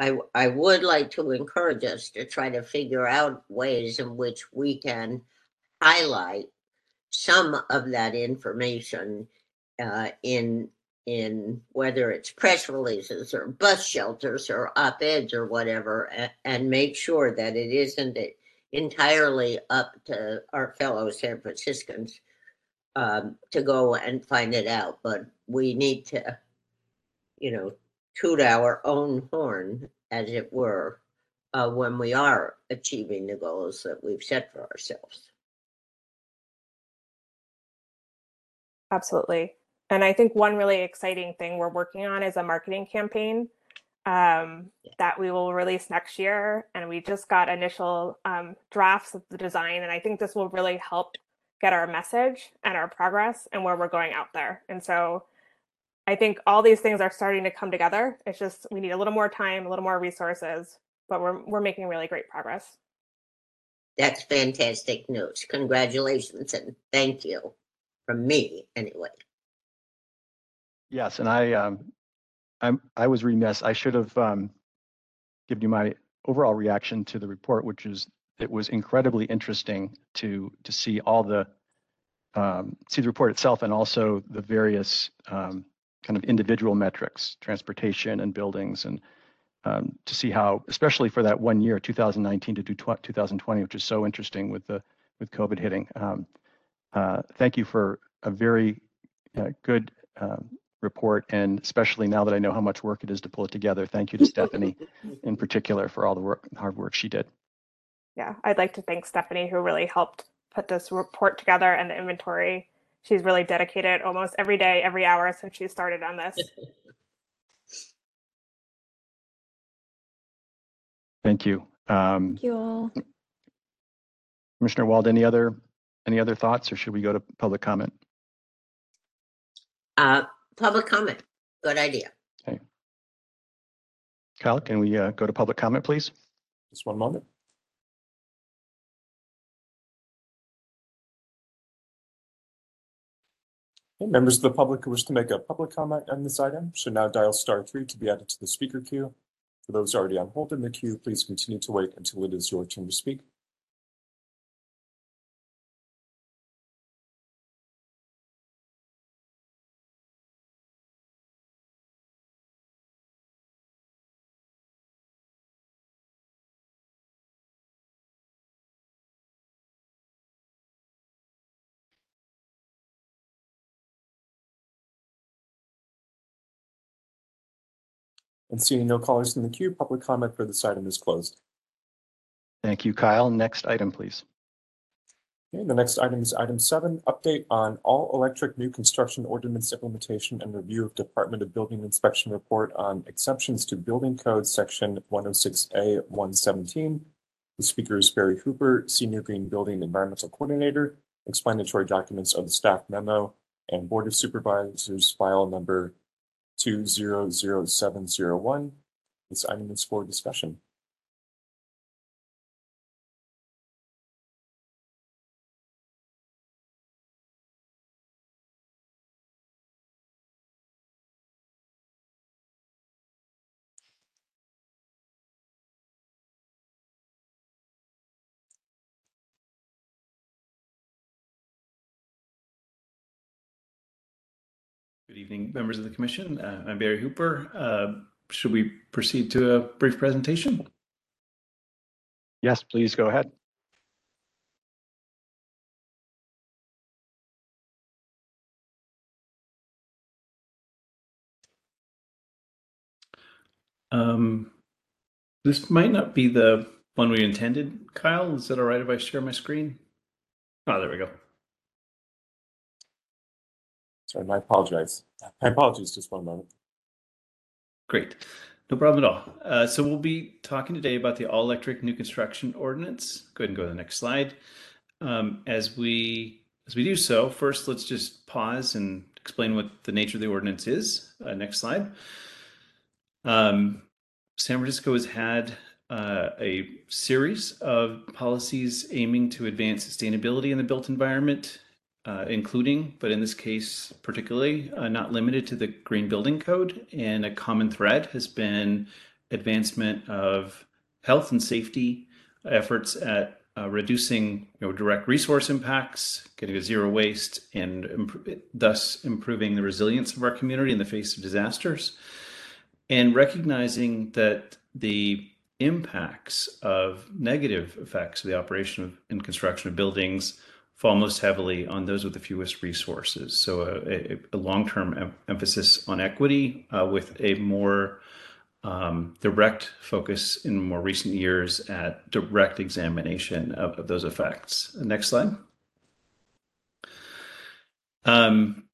I, I would like to encourage us to try to figure out ways in which we can highlight some of that information uh, in in whether it's press releases or bus shelters or op-eds or whatever and, and make sure that it isn't entirely up to our fellow san franciscans um, to go and find it out but we need to you know toot our own horn as it were uh, when we are achieving the goals that we've set for ourselves Absolutely. And I think one really exciting thing we're working on is a marketing campaign um, that we will release next year. And we just got initial um, drafts of the design. And I think this will really help get our message and our progress and where we're going out there. And so I think all these things are starting to come together. It's just we need a little more time, a little more resources, but we're, we're making really great progress. That's fantastic news. Congratulations and thank you from me anyway. Yes, and I, um, I'm, I was remiss. I should have, um, given you my overall reaction to the report, which is, it was incredibly interesting to, to see all the, um, see the report itself and also the various, um, kind of individual metrics, transportation and buildings and, um, to see how, especially for that one year, 2019 to do 2020, which is so interesting with the, with COVID hitting. Uh, thank you for a very uh, good um, report, and especially now that I know how much work it is to pull it together. Thank you to Stephanie in [LAUGHS] particular for all the work, hard work she did. Yeah, I'd like to thank Stephanie, who really helped put this report together and the inventory. She's really dedicated almost every day, every hour since she started on this. Thank you. Um, Thank you all. Commissioner Wald, any other any other thoughts, or should we go to public comment? Uh, public comment. Good idea. Kyle, can we uh, go to public comment, please? Just one moment. Okay, members of the public who wish to make a public comment on this item should now dial star three to be added to the speaker queue. For those already on hold in the queue, please continue to wait until it is your turn to speak. And seeing no callers in the queue, public comment for this item is closed. Thank you, Kyle. Next item, please. Okay, the next item is item seven, update on all electric new construction ordinance implementation and review of Department of Building Inspection report on exceptions to Building Code Section one oh six A one seventeen. The speaker is Barry Hooper, Senior Green Building Environmental Coordinator. Explanatory documents are the staff memo and Board of Supervisors file number two zero zero seven zero one. This item is for discussion. Evening, members of the commission. Uh, I'm Barry Hooper. Uh, should we proceed to a brief presentation? Yes, please go ahead. Um, this might not be the one we intended. Kyle, is it all right if I share my screen? Oh, there we go. Sorry, my apologize. My apologies, just one moment. Great. No problem at all. Uh, so we'll be talking today about the all-electric new construction ordinance. Go ahead and go to the next slide. Um, as we as we do so, first let's just pause and explain what the nature of the ordinance is. Uh, next slide. Um, San Francisco has had uh, a series of policies aiming to advance sustainability in the built environment, uh, including, but in this case particularly, uh, not limited to the Green Building Code. And a common thread has been advancement of health and safety efforts at uh, reducing you know, direct resource impacts, getting to zero waste, and imp- thus improving the resilience of our community in the face of disasters. And recognizing that the impacts of negative effects of the operation of, and construction of buildings fall most heavily on those with the fewest resources. So a, a, a long-term em- emphasis on equity uh, with a more um, direct focus in more recent years at direct examination of, of those effects. Next slide. Um,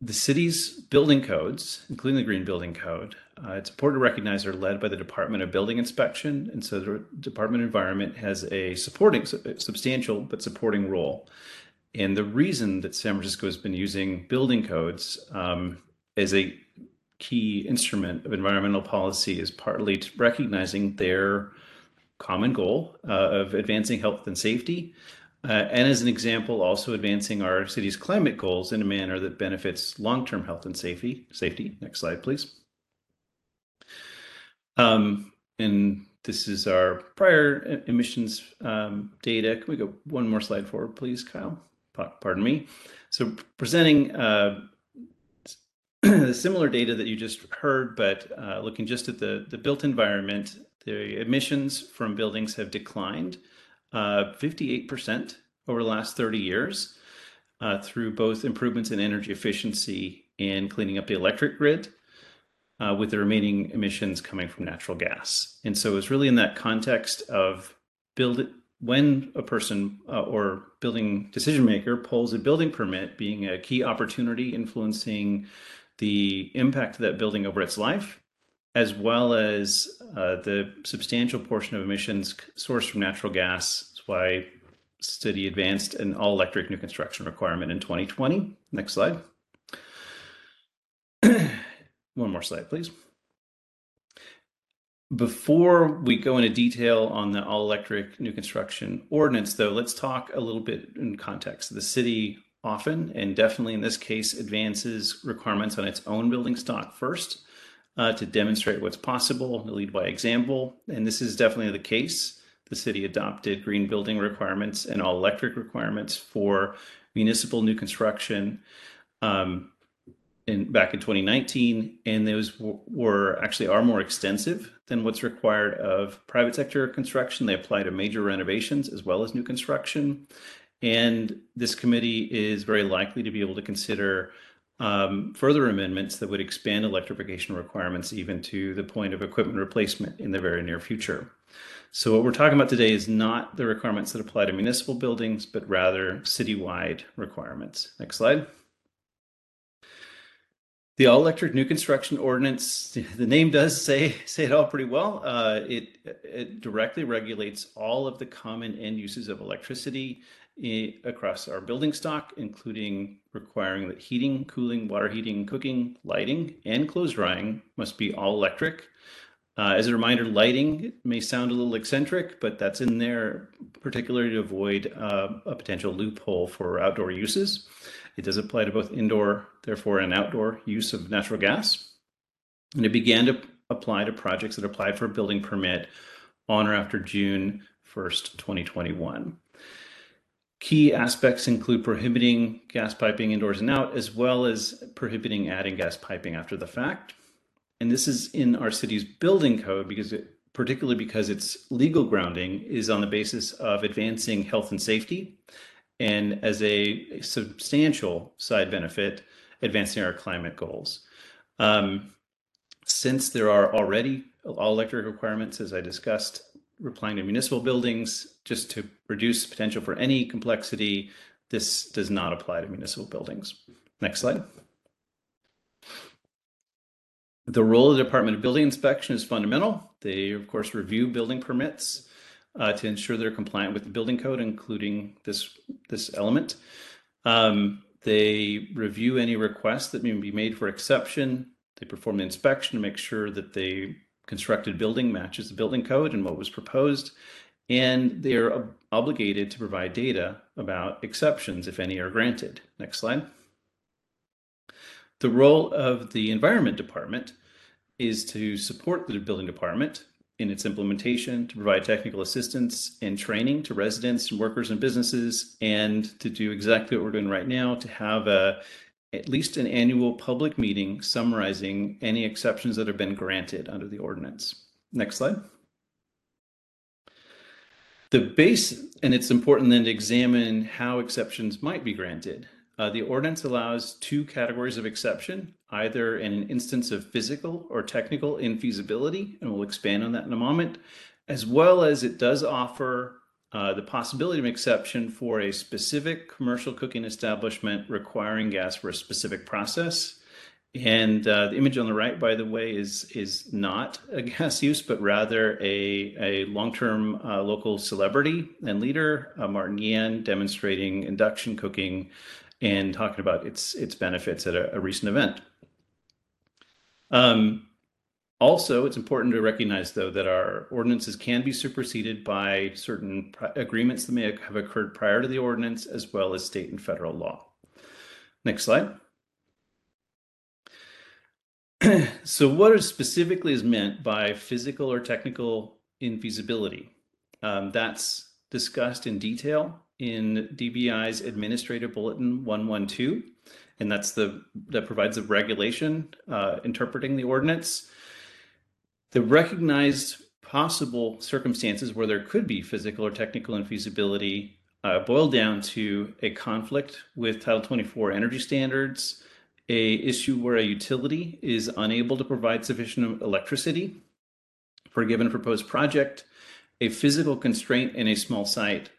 the city's building codes, including the Green Building Code, uh, it's important to recognize are led by the Department of Building Inspection. And so the Department of Environment has a supporting, substantial, but supporting role. And the reason that San Francisco has been using building codes um, as a key instrument of environmental policy is partly recognizing their common goal uh, of advancing health and safety, uh, and as an example, also advancing our city's climate goals in a manner that benefits long-term health and safety. Safety. Next slide, please. Um, and this is our prior emissions um, data. Can we go one more slide forward, please, Kyle? Pardon me. So presenting uh, [CLEARS THROAT] similar data that you just heard, but uh, looking just at the, the built environment, the emissions from buildings have declined uh, 58% over the last 30 years uh, through both improvements in energy efficiency and cleaning up the electric grid, uh, with the remaining emissions coming from natural gas. And so it's really in that context of build it, when a person uh, or building decision maker pulls a building permit being a key opportunity influencing the impact of that building over its life as well as uh, the substantial portion of emissions sourced from natural gas. That's why city advanced an all electric new construction requirement in 2020. Next slide. [CLEARS THROAT] One more slide, please. Before we go into detail on the all electric new construction ordinance, though, let's talk a little bit in context. The city often, and definitely in this case, advances requirements on its own building stock first uh, to demonstrate what's possible, lead by example. And this is definitely the case. The city adopted green building requirements and all electric requirements for municipal new construction um, in back in 2019, and those w- were actually are more extensive than what's required of private sector construction. They apply to major renovations as well as new construction. And this committee is very likely to be able to consider um, further amendments that would expand electrification requirements even to the point of equipment replacement in the very near future. So what we're talking about today is not the requirements that apply to municipal buildings, but rather citywide requirements. Next slide. The all electric new construction ordinance, the name does say say it all pretty well. Uh, it, it directly regulates all of the common end uses of electricity across our building stock, including requiring that heating, cooling, water heating, cooking, lighting, and clothes drying must be all electric. Uh, as a reminder, lighting may sound a little eccentric, but that's in there particularly to avoid uh, a potential loophole for outdoor uses. It does apply to both indoor, therefore, and outdoor use of natural gas. And it began to apply to projects that applied for a building permit on or after June 1st, 2021. Key aspects include prohibiting gas piping indoors and out, as well as prohibiting adding gas piping after the fact. And this is in our city's building code because it, particularly because its legal grounding is on the basis of advancing health and safety and as a substantial side benefit, advancing our climate goals. Um, since there are already all electric requirements, as I discussed, applying to municipal buildings, just to reduce potential for any complexity, this does not apply to municipal buildings. Next slide. The role of the Department of Building Inspection is fundamental. They, of course, review building permits uh, to ensure they're compliant with the building code, including this this element. Um, they review any requests that may be made for exception. They perform the inspection to make sure that the constructed building matches the building code and what was proposed. And they are ob- obligated to provide data about exceptions, if any are granted. Next slide. The role of the Environment Department is to support the building department in its implementation, to provide technical assistance and training to residents and workers and businesses, and to do exactly what we're doing right now to have a at least an annual public meeting summarizing any exceptions that have been granted under the ordinance. Next slide. The base, and it's important then to examine how exceptions might be granted. Uh, the ordinance allows two categories of exception, either in an instance of physical or technical infeasibility, and we'll expand on that in a moment, as well as it does offer uh, the possibility of an exception for a specific commercial cooking establishment requiring gas for a specific process. And uh, the image on the right, by the way, is is not a [LAUGHS] gas use, but rather a, a long-term uh, local celebrity and leader, uh, Martin Yan, demonstrating induction cooking and talking about its its benefits at a, a recent event. Um, also, it's important to recognize, though, that our ordinances can be superseded by certain agreements that may have occurred prior to the ordinance, as well as state and federal law. Next slide. [CLEARS THROAT] so, what is specifically is meant by physical or technical infeasibility? Um, that's discussed in detail in DBI's Administrative Bulletin 112, and that's the that provides a regulation uh, interpreting the ordinance. The recognized possible circumstances where there could be physical or technical infeasibility uh, boil down to a conflict with Title 24 energy standards, a issue where a utility is unable to provide sufficient electricity for a given proposed project, a physical constraint in a small site,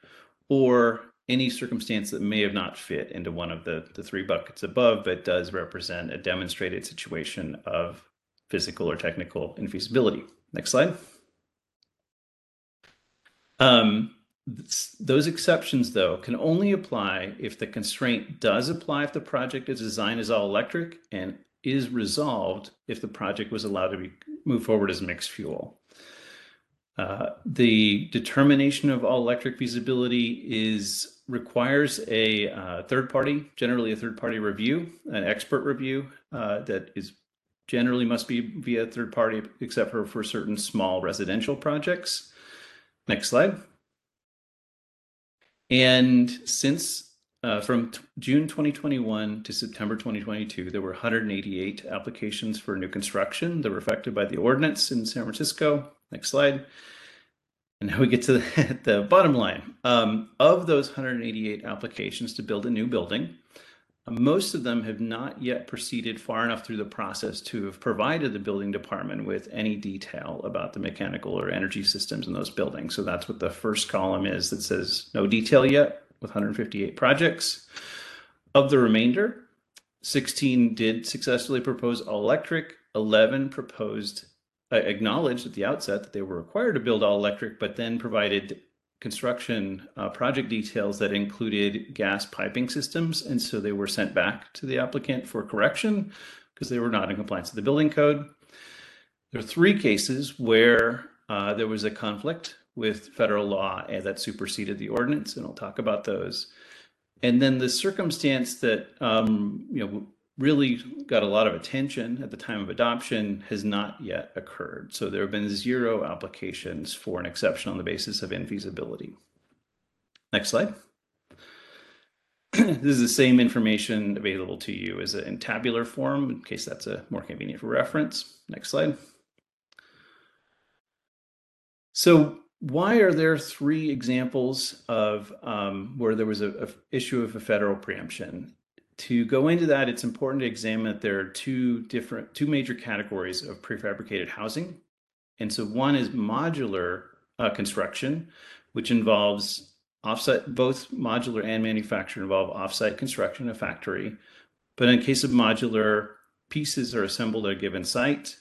or any circumstance that may have not fit into one of the, the three buckets above, but does represent a demonstrated situation of physical or technical infeasibility. Next slide. Um, those exceptions, though, can only apply if the constraint does apply if the project is designed as all electric and is resolved if the project was allowed to be move forward as mixed fuel. Uh, the determination of all electric feasibility is requires a uh, third party, generally a third party review, an expert review uh, that is generally must be via third party, except for for certain small residential projects. Next slide. And since uh, from June 2021 to September 2022, there were 188 applications for new construction that were affected by the ordinance in San Francisco. Next slide. And now we get to the, [LAUGHS] the bottom line. Um, of those 188 applications to build a new building, most of them have not yet proceeded far enough through the process to have provided the building department with any detail about the mechanical or energy systems in those buildings. So that's what the first column is that says no detail yet with 158 projects. Of the remainder, 16 did successfully propose all electric, 11 proposed, uh, acknowledged at the outset that they were required to build all electric, but then provided construction uh, project details that included gas piping systems. And so they were sent back to the applicant for correction because they were not in compliance with the building code. There are three cases where uh, there was a conflict with federal law and that superseded the ordinance, and I'll talk about those. And then the circumstance that um, you know really got a lot of attention at the time of adoption has not yet occurred. So there have been zero applications for an exception on the basis of infeasibility. Next slide. [CLEARS THROAT] this is the same information available to you as a, in tabular form, in case that's a more convenient reference. Next slide. So why are there three examples of um, where there was a, a issue of a federal preemption? To go into that, it's important to examine that there are two different, two major categories of prefabricated housing. And so one is modular uh, construction, which involves offsite, both modular and manufactured involve offsite construction a factory. But in case of modular, pieces are assembled at a given site,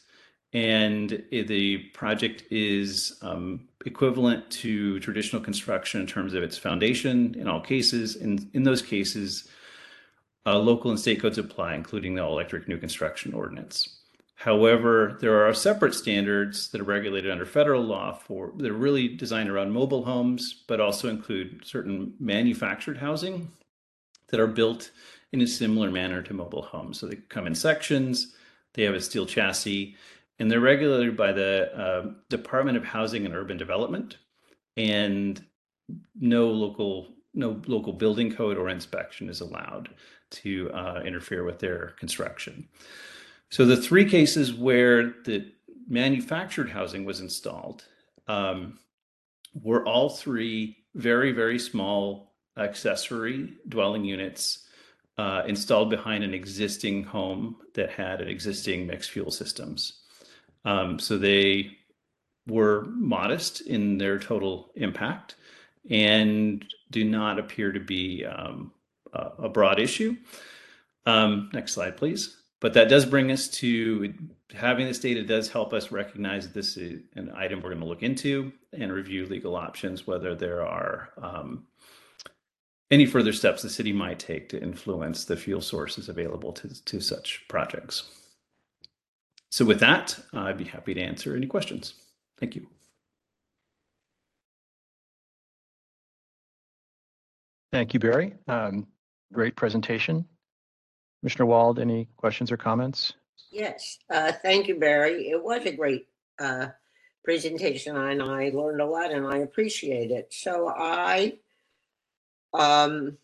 and the project is um, equivalent to traditional construction in terms of its foundation in all cases. And in those cases, uh, local and state codes apply, including the all-electric new construction ordinance. However, there are separate standards that are regulated under federal law for that are really designed around mobile homes, but also include certain manufactured housing that are built in a similar manner to mobile homes. So they come in sections, they have a steel chassis, and they're regulated by the uh, Department of Housing and Urban Development, and no local no local building code or inspection is allowed to uh, interfere with their construction. So the three cases where the manufactured housing was installed um, were all three very, very small accessory dwelling units uh, installed behind an existing home that had an existing mixed fuel systems. Um, so they were modest in their total impact and do not appear to be um, a broad issue. Um, next slide, please. But that does bring us to having this data does help us recognize this is an item we're going to look into and review legal options, whether there are um, any further steps the city might take to influence the fuel sources available to, to such projects. So with that, I'd be happy to answer any questions. Thank you. Thank you, Barry. Um, Great presentation. Commissioner Wald, any questions or comments? Yes, uh, thank you, Barry. It was a great uh, presentation and I learned a lot and I appreciate it. So I um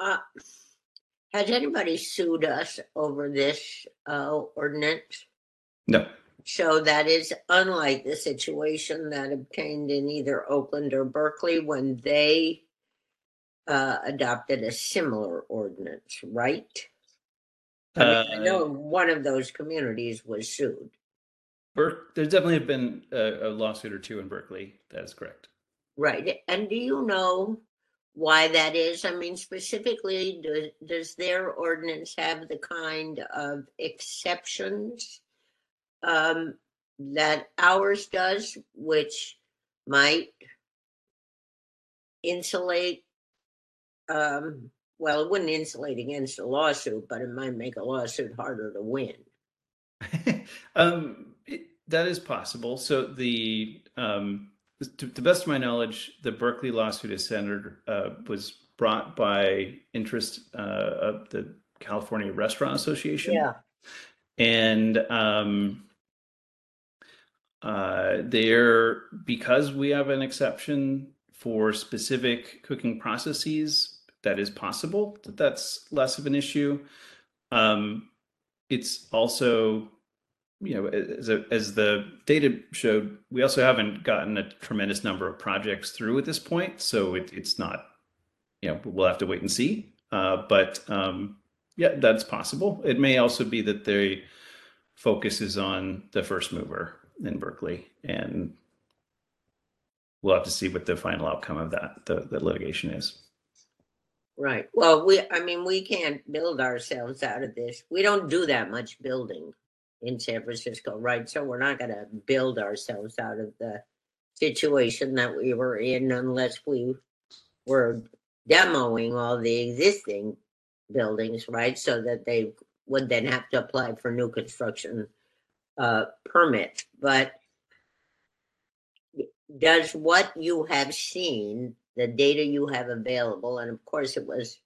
uh, has anybody sued us over this uh, ordinance? No. So that is unlike the situation that obtained in either Oakland or Berkeley when they uh, adopted a similar ordinance, right? I, mean, I know Uh, one of those communities was sued. Berk, there's definitely been a, a lawsuit or two in Berkeley. That is correct. Right. And do you know why that is? I mean, specifically, do, does their ordinance have the kind of exceptions um, that ours does, which might insulate? Um, well, it wouldn't insulate against a lawsuit, but it might make a lawsuit harder to win. [LAUGHS] um, it, that is possible. So the um, to the best of my knowledge, the Berkeley lawsuit is centered uh, was brought by interest uh, of the California Restaurant Association. Yeah. and um, uh, there because we have an exception for specific cooking processes that is possible that that's less of an issue um, it's also you know as, a, as the data showed we also haven't gotten a tremendous number of projects through at this point so it, it's not you know, we'll have to wait and see. Uh, but um, yeah, that's possible. It may also be that the focus is on the first mover in Berkeley, and we'll have to see what the final outcome of that the, the litigation is. Right. Well, we, I mean, we can't build ourselves out of this. We don't do that much building in San Francisco, right? So we're not gonna build ourselves out of the situation that we were in unless we were demoing all the existing buildings, right? So that they would then have to apply for new construction uh, permit. But does what you have seen, the data you have available, and of course it was,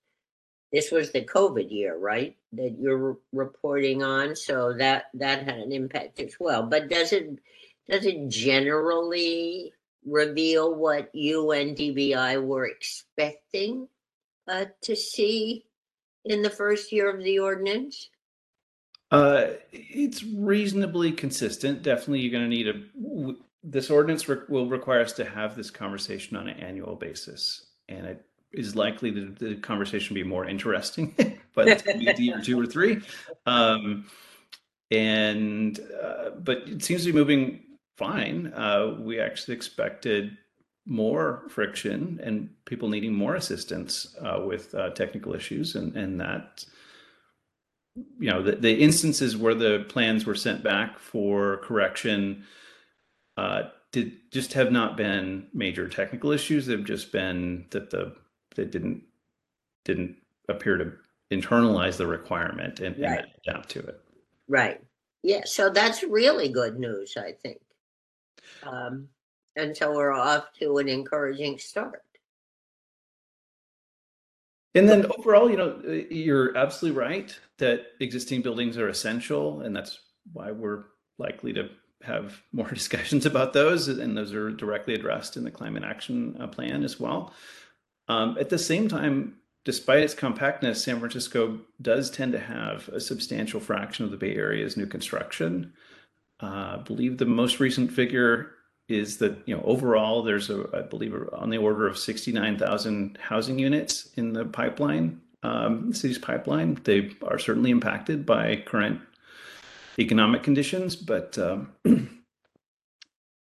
this was the COVID year, right? That you're re- reporting on, so that, that had an impact as well. But does it, does it generally reveal what you and DBI were expecting uh, to see in the first year of the ordinance? Uh, it's reasonably consistent. Definitely, you're going to need a. w- This ordinance re- will require us to have this conversation on an annual basis, and it is likely that the conversation be more interesting, but it's going to be a year two or three. Um, and uh, but it seems to be moving fine. Uh, we actually expected more friction and people needing more assistance uh, with uh, technical issues, and and that you know the, the instances where the plans were sent back for correction uh, did just have not been major technical issues. They've just been that the they didn't didn't appear to internalize the requirement and, Right. and adapt to it. Right. Yeah, so that's really good news, I think. Um, and so we're off to an encouraging start. And then overall, you know, you're absolutely right that existing buildings are essential, and that's why we're likely to have more [LAUGHS] discussions about those, and those are directly addressed in the climate action uh, plan as well. Um, at the same time, despite its compactness, San Francisco does tend to have a substantial fraction of the Bay Area's new construction. Uh, I believe the most recent figure is that you know overall there's a I believe on the order of 69,000 housing units in the pipeline, um, city's pipeline. They are certainly impacted by current economic conditions, but um, [CLEARS THROAT] it,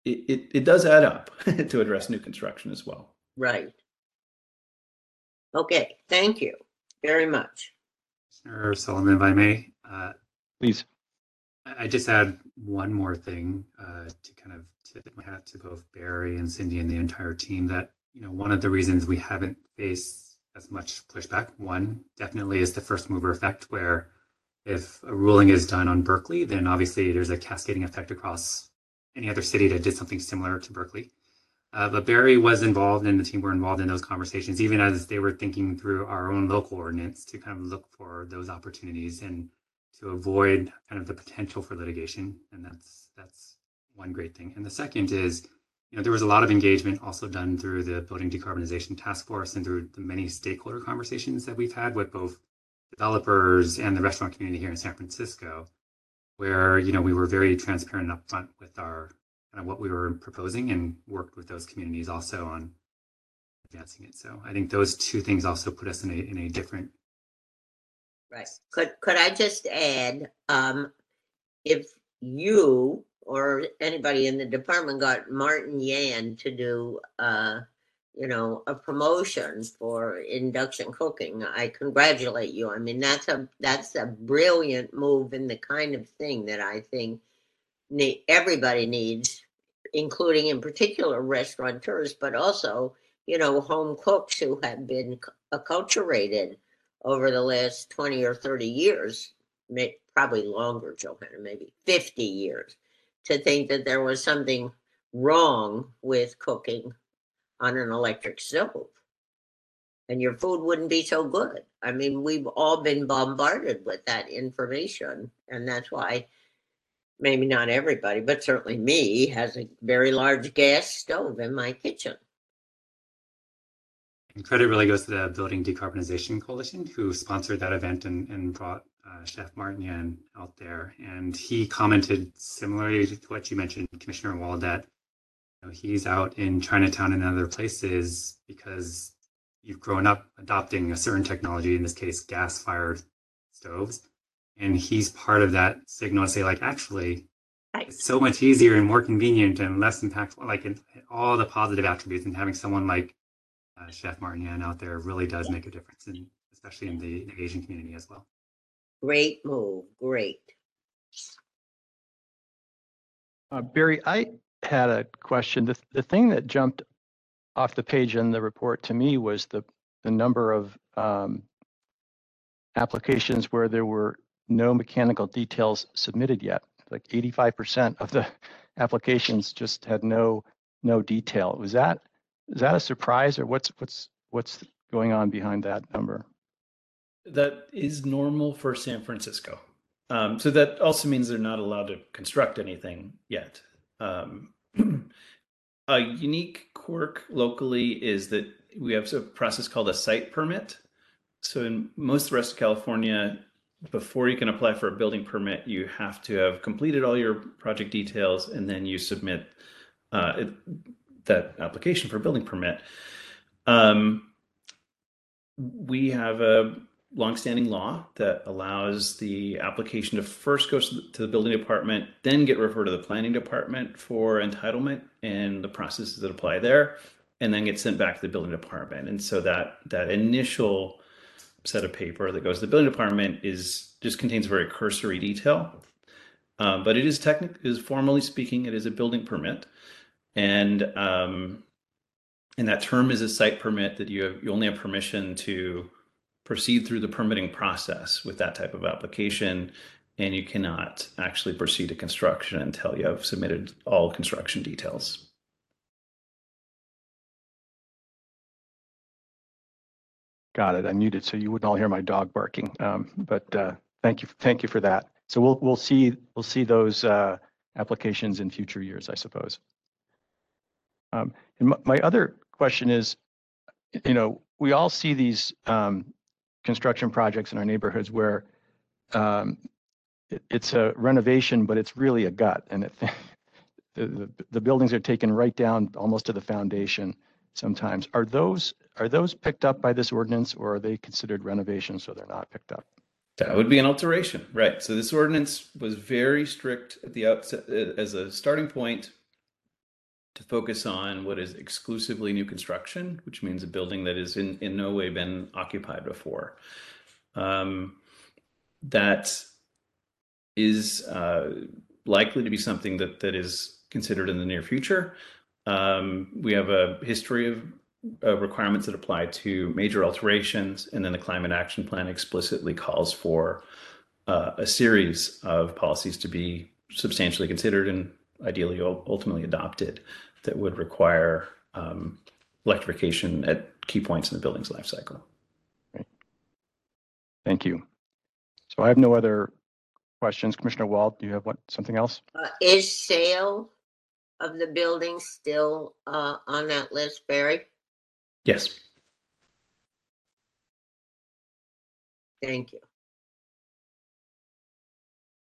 it it does add up [LAUGHS] to address new construction as well. Right. Okay, thank you very much. Commissioner Sullivan, if I may, uh, Please. I just add one more thing uh, to kind of tip my hat to both Barry and Cindy and the entire team that, you know, one of the reasons we haven't faced as much pushback, one definitely is the first mover effect, where if a ruling is done on Berkeley, then obviously there's a cascading effect across any other city that did something similar to Berkeley. Uh, but Barry was involved and the team were involved in those conversations, even as they were thinking through our own local ordinance to kind of look for those opportunities and to avoid kind of the potential for litigation. And that's that's one great thing. And the second is, you know, there was a lot of engagement also done through the Building Decarbonization Task Force and through the many stakeholder conversations that we've had with both developers and the restaurant community here in San Francisco, where you know we were very transparent and upfront with our kind of what we were proposing and worked with those communities also on advancing it. So I think those two things also put us in a in a different Right. Could, could I just add, um, if you or anybody in the department got Martin Yan to do, uh, you know, a promotion for induction cooking, I congratulate you. I mean, that's a, that's a brilliant move and the kind of thing that I think ne- everybody needs, including in particular restaurateurs, but also, you know, home cooks who have been acculturated over the last 20 or 30 years, may, probably longer, Johanna, maybe 50 years, to think that there was something wrong with cooking on an electric stove. And your food wouldn't be so good. I mean, we've all been bombarded with that information. And that's why maybe not everybody, but certainly me, has a very large gas stove in my kitchen. And credit really goes to the Building Decarbonization Coalition, who sponsored that event and, and brought uh, Chef Martin Yan out there. And he commented similarly to what you mentioned, Commissioner Wald, that you know, he's out in Chinatown and other places because you've grown up adopting a certain technology, in this case, gas fired stoves. And he's part of that signal to say, like, actually, Right. it's so much easier and more convenient and less impactful, like in all the positive attributes. And having someone like uh, Chef Martin Yan out there really does make a difference, and especially in the, the Asian community as well. Great move, great. Uh, Barry, I had a question. The, the thing that jumped off the page in the report to me was the, the number of um, applications where there were no mechanical details submitted yet. Like 85% of the [LAUGHS] applications just had no, no detail. Was that, is that a surprise or what's, what's, what's going on behind that number? That is normal for San Francisco. Um, so that also means they're not allowed to construct anything yet. Um, [CLEARS THROAT] a unique quirk locally is that we have a process called a site permit. So in most of the rest of California, before you can apply for a building permit, you have to have completed all your project details and then you submit uh, it, that application for building permit. Um, we have a longstanding law that allows the application to first go to the, building department, then get referred to the planning department for entitlement and the processes that apply there, and then get sent back to the building department. And so that that initial set of paper that goes to the building department is just contains very cursory detail, um, but it is technically, is formally speaking, it is a building permit, and um, and that term is a site permit that you have you only have permission to proceed through the permitting process with that type of application and you cannot actually proceed to construction until you have submitted all construction details. Got it. I muted so you wouldn't all hear my dog barking. Um, but uh, thank you, thank you for that. So we'll we'll see we'll see those uh, applications in future years, I suppose. Um, and my, my other question is, you know, we all see these um, construction projects in our neighborhoods where um, it, it's a renovation, but it's really a gut, and it, [LAUGHS] the, the the buildings are taken right down almost to the foundation sometimes. Are those, are those picked up by this ordinance or are they considered renovations so they're not picked up? That would be an alteration, right? So this ordinance was very strict at the outset uh, as a starting point to focus on what is exclusively new construction, which means a building that is in, in no way been occupied before. Um, that is uh, likely to be something that that is considered in the near future. Um, we have a history of uh, requirements that apply to major alterations, and then the climate action plan explicitly calls for uh, a series of policies to be substantially considered and ideally ultimately adopted that would require um, electrification at key points in the building's life cycle. Thank you. So I have no other questions. Commissioner Wald, do you have what, something else? Uh, is sale of the building still uh, on that list, Barry? Yes. Thank you.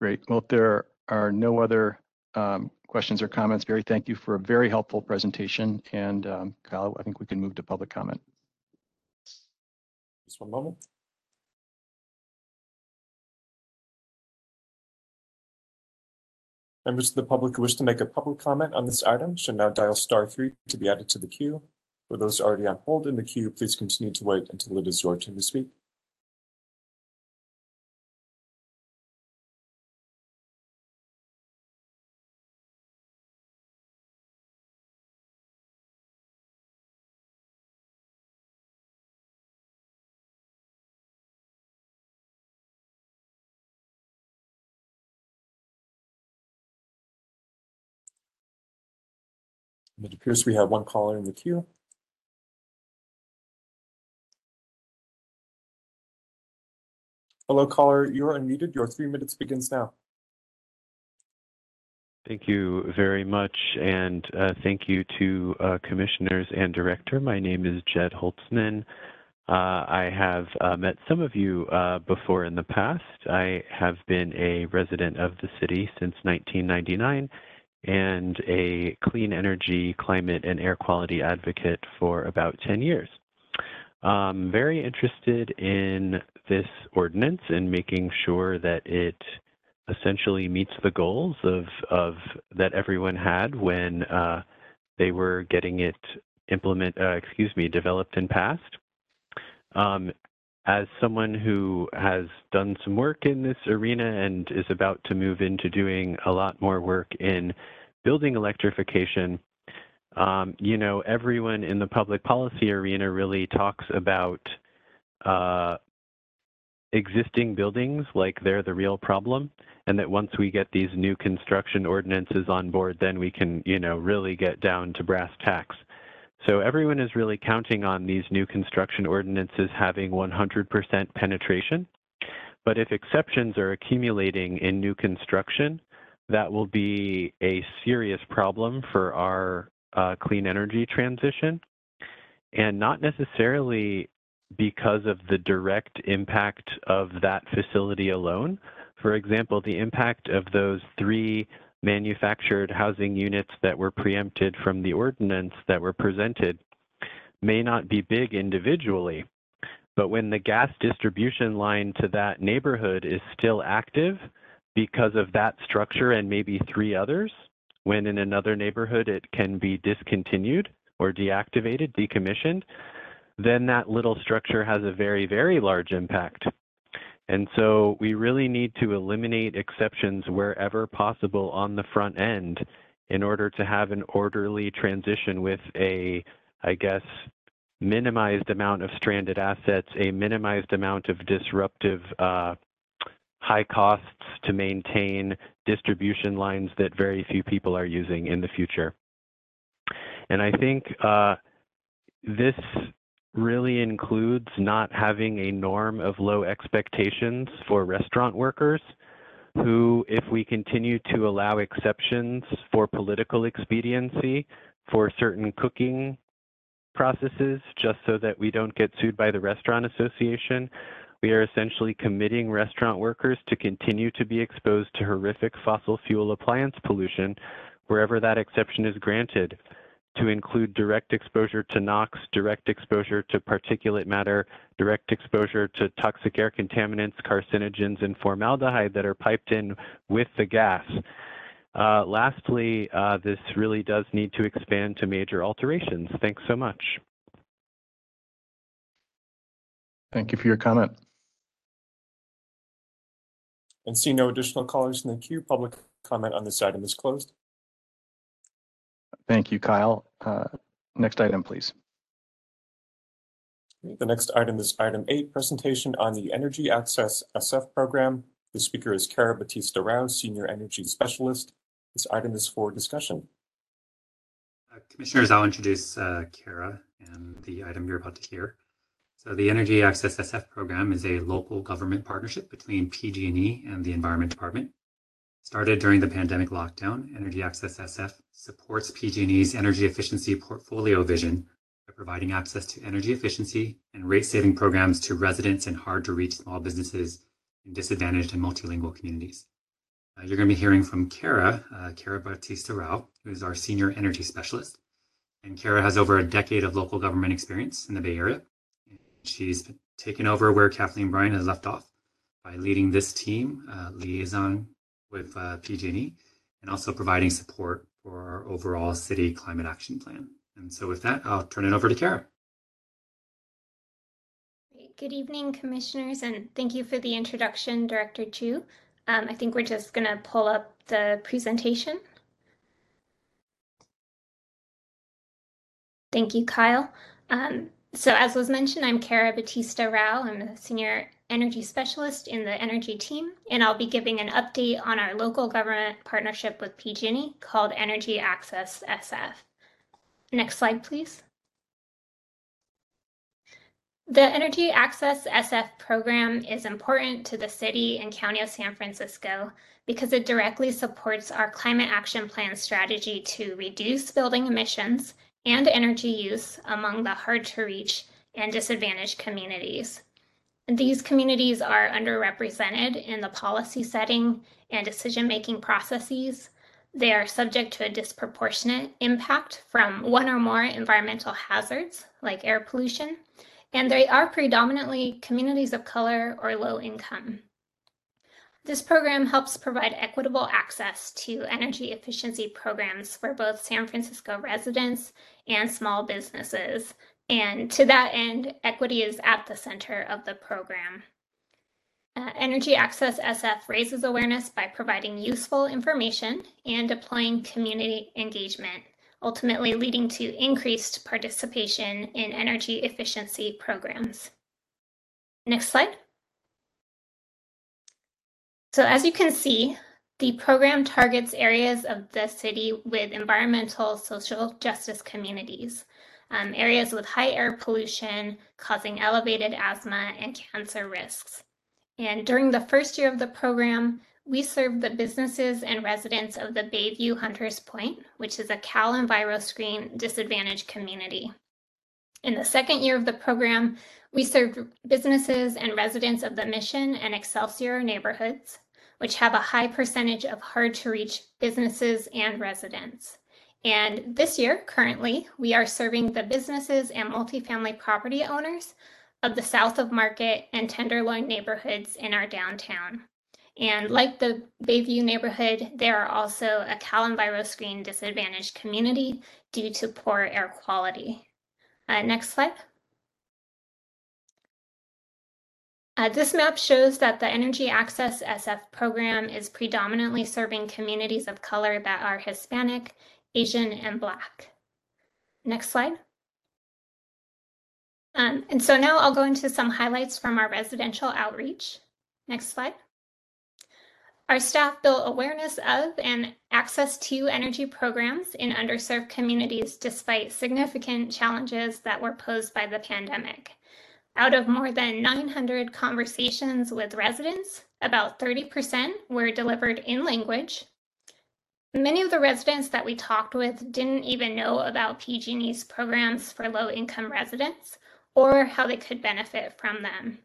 Great. Well, if there are no other um, questions or comments, Barry, thank you for a very helpful presentation. And um, Kyle, I think we can move to public comment. Just one moment. Members of the public who wish to make a public comment on this item should now dial star three to be added to the queue. For those already on hold in the queue, please continue to wait until it is your turn to speak. It appears we have one caller in the queue. Hello, caller. You're unmuted. Your three minutes begins now. Thank you very much, and uh, thank you to uh, commissioners and director. My name is Jed Holtzman. Uh, I have uh, met some of you uh, before in the past. I have been a resident of the city since 1999 and a clean energy, climate, and air quality advocate for about 10 years. um, very interested in this ordinance and making sure that it essentially meets the goals of, of that everyone had when uh, they were getting it implement, uh, excuse me, developed and passed. Um, as someone who has done some work in this arena and is about to move into doing a lot more work in building electrification, um, you know, everyone in the public policy arena really talks about uh, existing buildings like they're the real problem, and that once we get these new construction ordinances on board, then we can, you know, really get down to brass tacks. So everyone is really counting on these new construction ordinances having 100% penetration. But if exceptions are accumulating in new construction, that will be a serious problem for our uh, clean energy transition. And not necessarily because of the direct impact of that facility alone. For example, the impact of those three manufactured housing units that were preempted from the ordinance that were presented may not be big individually, but when the gas distribution line to that neighborhood is still active because of that structure and maybe three others, when in another neighborhood it can be discontinued or deactivated, decommissioned, then that little structure has a very, very large impact. And so we really need to eliminate exceptions wherever possible on the front end in order to have an orderly transition with a, I guess, minimized amount of stranded assets, a minimized amount of disruptive uh, high costs to maintain distribution lines that very few people are using in the future. And I think uh, this really includes not having a norm of low expectations for restaurant workers who, if we continue to allow exceptions for political expediency for certain cooking processes, just so that we don't get sued by the Restaurant Association, we are essentially committing restaurant workers to continue to be exposed to horrific fossil fuel appliance pollution wherever that exception is granted to include direct exposure to NOx, direct exposure to particulate matter, direct exposure to toxic air contaminants, carcinogens, and formaldehyde that are piped in with the gas. Uh, lastly, uh, this really does need to expand to major alterations. Thanks so much. Thank you for your comment. And see no additional callers in the queue, public comment on this item is closed. Thank you, Kyle. Uh, Next item, please. The next item is item eight, presentation on the Energy Access SF program. The speaker is Kara Batista Rao, Senior Energy Specialist. This item is for discussion. Uh, Commissioners, I'll introduce uh, Kara and the item you're about to hear. So the Energy Access SF program is a local government partnership between PG&E and the Environment Department. Started during the pandemic lockdown, Energy Access SF supports PG&E's energy efficiency portfolio vision by providing access to energy efficiency and rate-saving programs to residents and hard-to-reach small businesses in disadvantaged and multilingual communities. Uh, you're going to be hearing from Kara, uh, Kara Batista Rao, who is our senior energy specialist. And Kara has over a decade of local government experience in the Bay Area. She's taken over where Kathleen Bryan has left off by leading this team, uh, liaison with uh, PG&E and also providing support for our overall city climate action plan. And so with that, I'll turn it over to Kara. Good evening, commissioners, and thank you for the introduction, Director Jue. Um, I think we're just going to pull up the presentation. Thank you, Kyle. Um, so as was mentioned, I'm Kara Batista Rao. I'm a senior energy specialist in the energy team, and I'll be giving an update on our local government partnership with PG&E called Energy Access SF. Next slide, please. The Energy Access SF program is important to the city and county of San Francisco because it directly supports our climate action plan strategy to reduce building emissions and energy use among the hard to reach and disadvantaged communities. These communities are underrepresented in the policy setting and decision making processes. They are subject to a disproportionate impact from one or more environmental hazards like air pollution, and they are predominantly communities of color or low income. This program helps provide equitable access to energy efficiency programs for both San Francisco residents and small businesses. And to that end, equity is at the center of the program. Uh, Energy Access SF raises awareness by providing useful information and deploying community engagement, ultimately leading to increased participation in energy efficiency programs. Next slide. So as you can see, the program targets areas of the city with environmental social justice communities, um, areas with high air pollution causing elevated asthma and cancer risks. And during the first year of the program, we served the businesses and residents of the Bayview Hunters Point, which is a Cal EnviroScreen disadvantaged community. In the second year of the program, we served businesses and residents of the Mission and Excelsior neighborhoods, which have a high percentage of hard to reach businesses and residents. And this year, currently, we are serving the businesses and multifamily property owners of the South of Market and Tenderloin neighborhoods in our downtown. And like the Bayview neighborhood, they are also a Cal EnviroScreen disadvantaged community due to poor air quality. Uh, next slide. Uh, this map shows that the Energy Access SF program is predominantly serving communities of color that are Hispanic, Asian, and Black. Next slide. Um, and so now I'll go into some highlights from our residential outreach. Next slide. Our staff built awareness of and access to energy programs in underserved communities despite significant challenges that were posed by the pandemic. Out of more than 900 conversations with residents, about 30% were delivered in language. Many of the residents that we talked with didn't even know about PG&E's programs for low income residents or how they could benefit from them.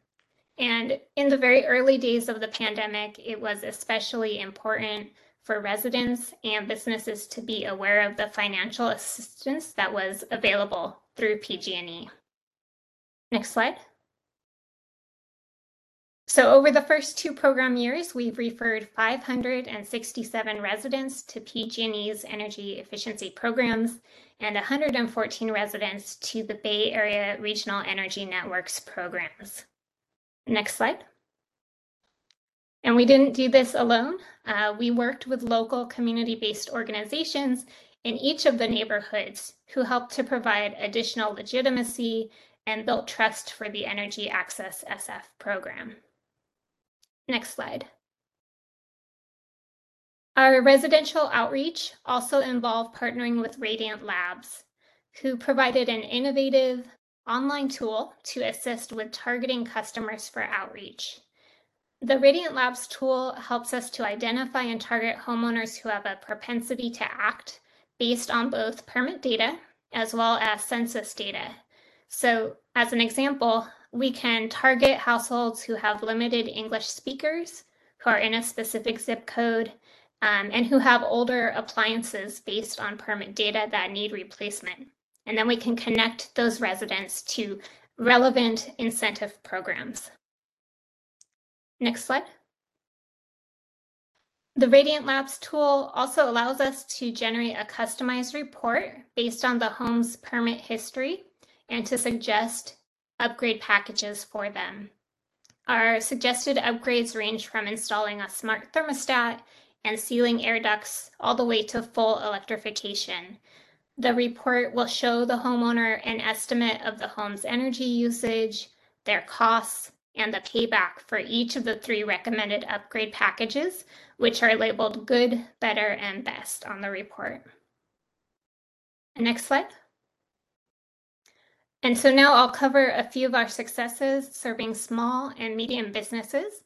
And in the very early days of the pandemic, it was especially important for residents and businesses to be aware of the financial assistance that was available through PG&E. Next slide. So over the first two program years, we've referred 567 residents to PG&E's energy efficiency programs and 114 residents to the Bay Area Regional Energy Networks programs. Next slide. And we didn't do this alone. Uh, we worked with local community-based organizations in each of the neighborhoods who helped to provide additional legitimacy and built trust for the Energy Access SF program. Next slide. Our residential outreach also involved partnering with Radiant Labs, who provided an innovative online tool to assist with targeting customers for outreach. The Radiant Labs tool helps us to identify and target homeowners who have a propensity to act based on both permit data as well as census data. So, as an example, we can target households who have limited English speakers, who are in a specific zip code, um, and who have older appliances based on permit data that need replacement. And then we can connect those residents to relevant incentive programs. Next slide. The Radiant Labs tool also allows us to generate a customized report based on the home's permit history and to suggest upgrade packages for them. Our suggested upgrades range from installing a smart thermostat and sealing air ducts all the way to full electrification. The report will show the homeowner an estimate of the home's energy usage, their costs, and the payback for each of the three recommended upgrade packages, which are labeled good, better, and best on the report. next slide. And so now I'll cover a few of our successes serving small and medium businesses,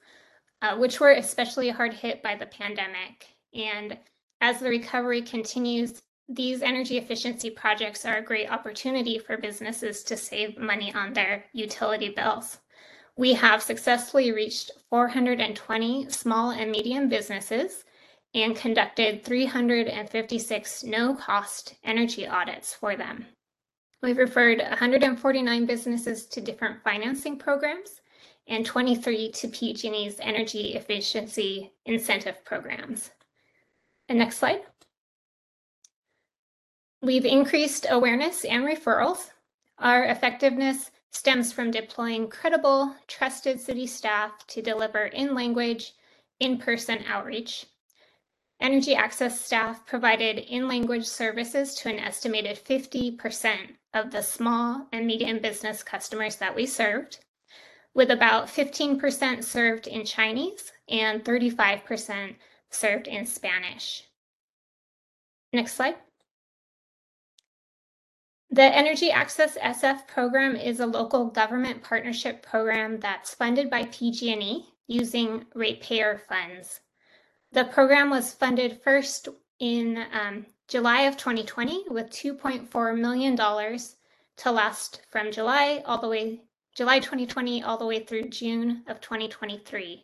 uh, which were especially hard hit by the pandemic. And as the recovery continues, these energy efficiency projects are a great opportunity for businesses to save money on their utility bills. We have successfully reached 420 small and medium businesses and conducted 356 no cost energy audits for them We've referred 149 businesses to different financing programs and 23 to PG&E's energy efficiency incentive programs. And next slide. We've increased awareness and referrals. Our effectiveness stems from deploying credible, trusted city staff to deliver in language, in person outreach. Energy Access staff provided in language services to an estimated 50% of the small and medium business customers that we served, with about 15% served in Chinese and 35% served in Spanish. Next slide. The Energy Access SF program is a local government partnership program that's funded by PG&E using ratepayer funds. The program was funded first in um, July of 2020 with $2.4 million to last from July all the way July 2020 all the way through June of 2023.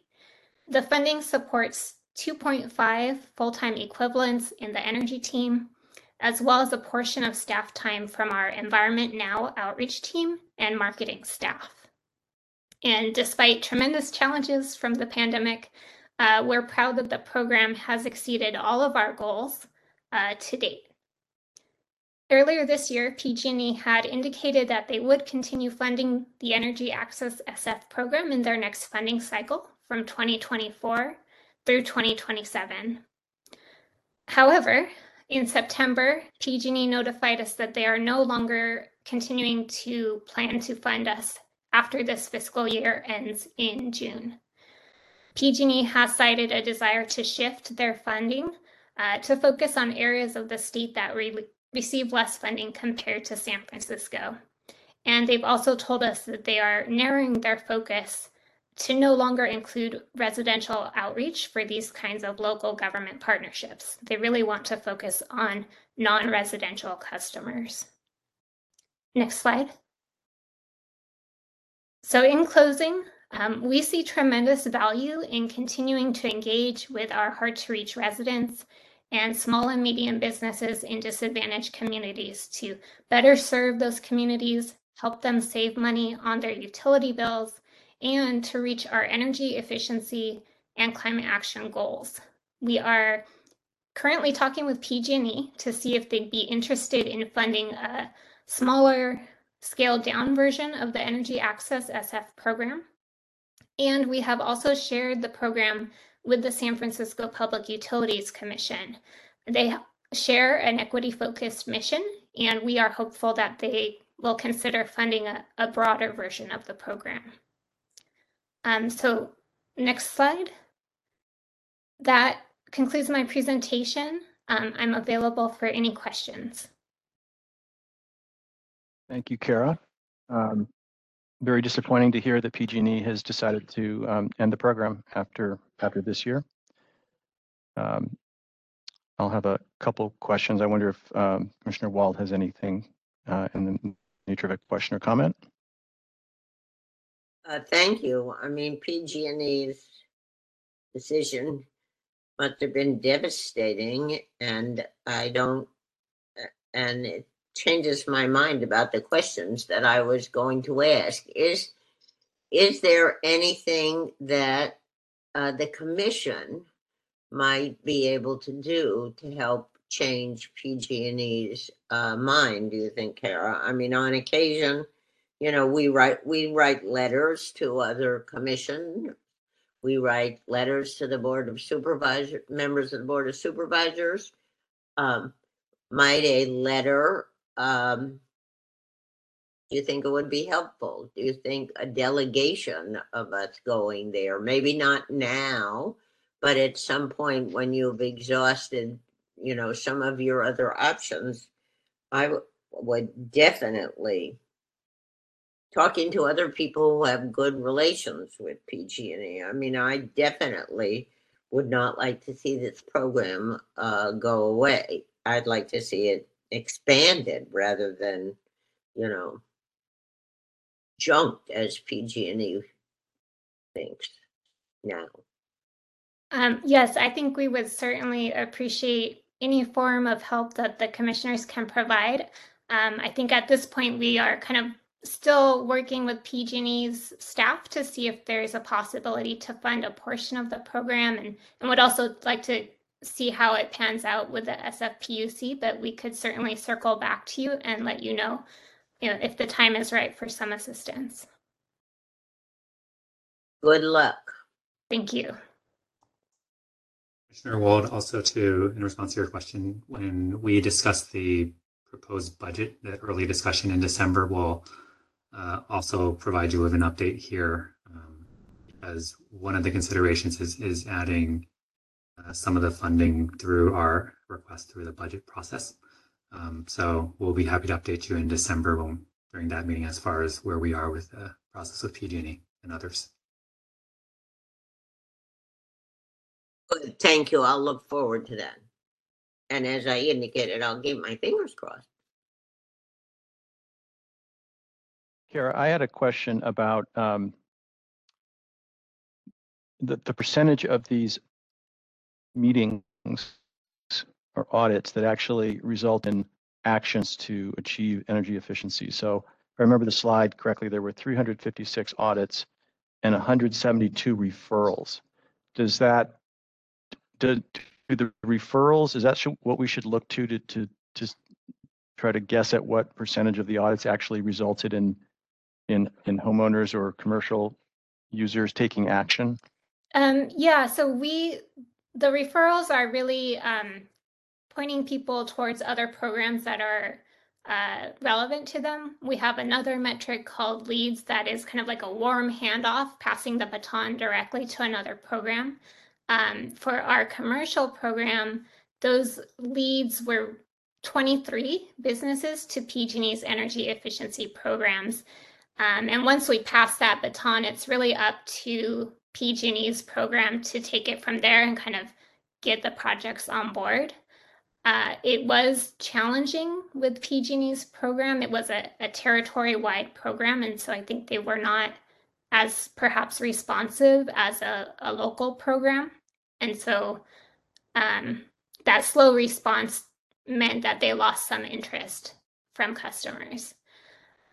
The funding supports 2.5 full-time equivalents in the energy team, as well as a portion of staff time from our Environment Now outreach team and marketing staff. And despite tremendous challenges from the pandemic, uh, we're proud that the program has exceeded all of our goals uh, to date. Earlier this year, PG&E had indicated that they would continue funding the Energy Access SF program in their next funding cycle from 2024 through 2027. However, in September, PG&E notified us that they are no longer continuing to plan to fund us after this fiscal year ends in June. PG&E has cited a desire to shift their funding uh, to focus on areas of the state that re- receive less funding compared to San Francisco. And they've also told us that they are narrowing their focus to no longer include residential outreach for these kinds of local government partnerships. They really want to focus on non residential customers. Next slide. So, in closing, um, we see tremendous value in continuing to engage with our hard to reach residents and small and medium businesses in disadvantaged communities to better serve those communities, help them save money on their utility bills, and to reach our energy efficiency and climate action goals. We are currently talking with PG&E to see if they'd be interested in funding a smaller scaled down version of the Energy Access SF program. And we have also shared the program with the San Francisco Public Utilities Commission. They share an equity focused mission, and we are hopeful that they will consider funding a, a broader version of the program. Um, so, next slide. That concludes my presentation. Um, I'm available for any questions. Thank you, Kara. Um, very disappointing to hear that PG&E has decided to um, end the program after after this year. Um, I'll have a couple questions. I wonder if um, Commissioner Wald has anything uh, in the nature of a question or comment. Uh, thank you. I mean, PG&E's decision must have been devastating, and I don't, and it changes my mind about the questions that I was going to ask. Is is there anything that uh, the commission might be able to do to help change PG&E's uh, mind? Do you think, Kara? I mean, on occasion, you know, we write we write letters to other commission. We write letters to the board of supervisor members of the board of supervisors. Um, might a letter um, do you think it would be helpful? Do you think a delegation of us going there, maybe not now, but at some point when you've exhausted, you know, some of your other options, I w- would definitely talking to other people who have good relations with PG&E. I mean, I definitely would not like to see this program uh, go away. I'd like to see it expanded rather than, you know, junked as PG&E thinks now. Um, yes, I think we would certainly appreciate any form of help that the commissioners can provide. Um, I think at this point we are kind of still working with PG&E's staff to see if there's a possibility to fund a portion of the program and, and would also like to see how it pans out with the SFPUC, but we could certainly circle back to you and let you know, you know if the time is right for some assistance. Good luck. Thank you. Commissioner Wald, also to, in response to your question, when we discuss the proposed budget, the early discussion in December, we'll uh, also provide you with an update here um, as one of the considerations is, is adding uh, some of the funding through our request through the budget process. Um, so we'll be happy to update you in December when, during that meeting as far as where we are with the process with PG&E and others. Good, Thank you. I'll look forward to that. And as I indicated, I'll keep my fingers crossed. Kara, I had a question about um, the, the percentage of these meetings or audits that actually result in actions to achieve energy efficiency. So if I remember the slide correctly, there were 356 audits and 172 referrals. Does that, do, do the referrals, is that what we should look to to, to, to try to guess at what percentage of the audits actually resulted in, in, in homeowners or commercial users taking action? Um, yeah, so we, the referrals are really um, pointing people towards other programs that are uh, relevant to them. We have another metric called leads that is kind of like a warm handoff, passing the baton directly to another program. Um, for our commercial program, those leads were 23 businesses to PG&E's energy efficiency programs. Um, and once we pass that baton, it's really up to PG&E's program to take it from there and kind of get the projects on board. Uh, it was challenging with PG&E's program. It was a, a territory-wide program, and so I think they were not as perhaps responsive as a, a local program. And so um, that slow response meant that they lost some interest from customers.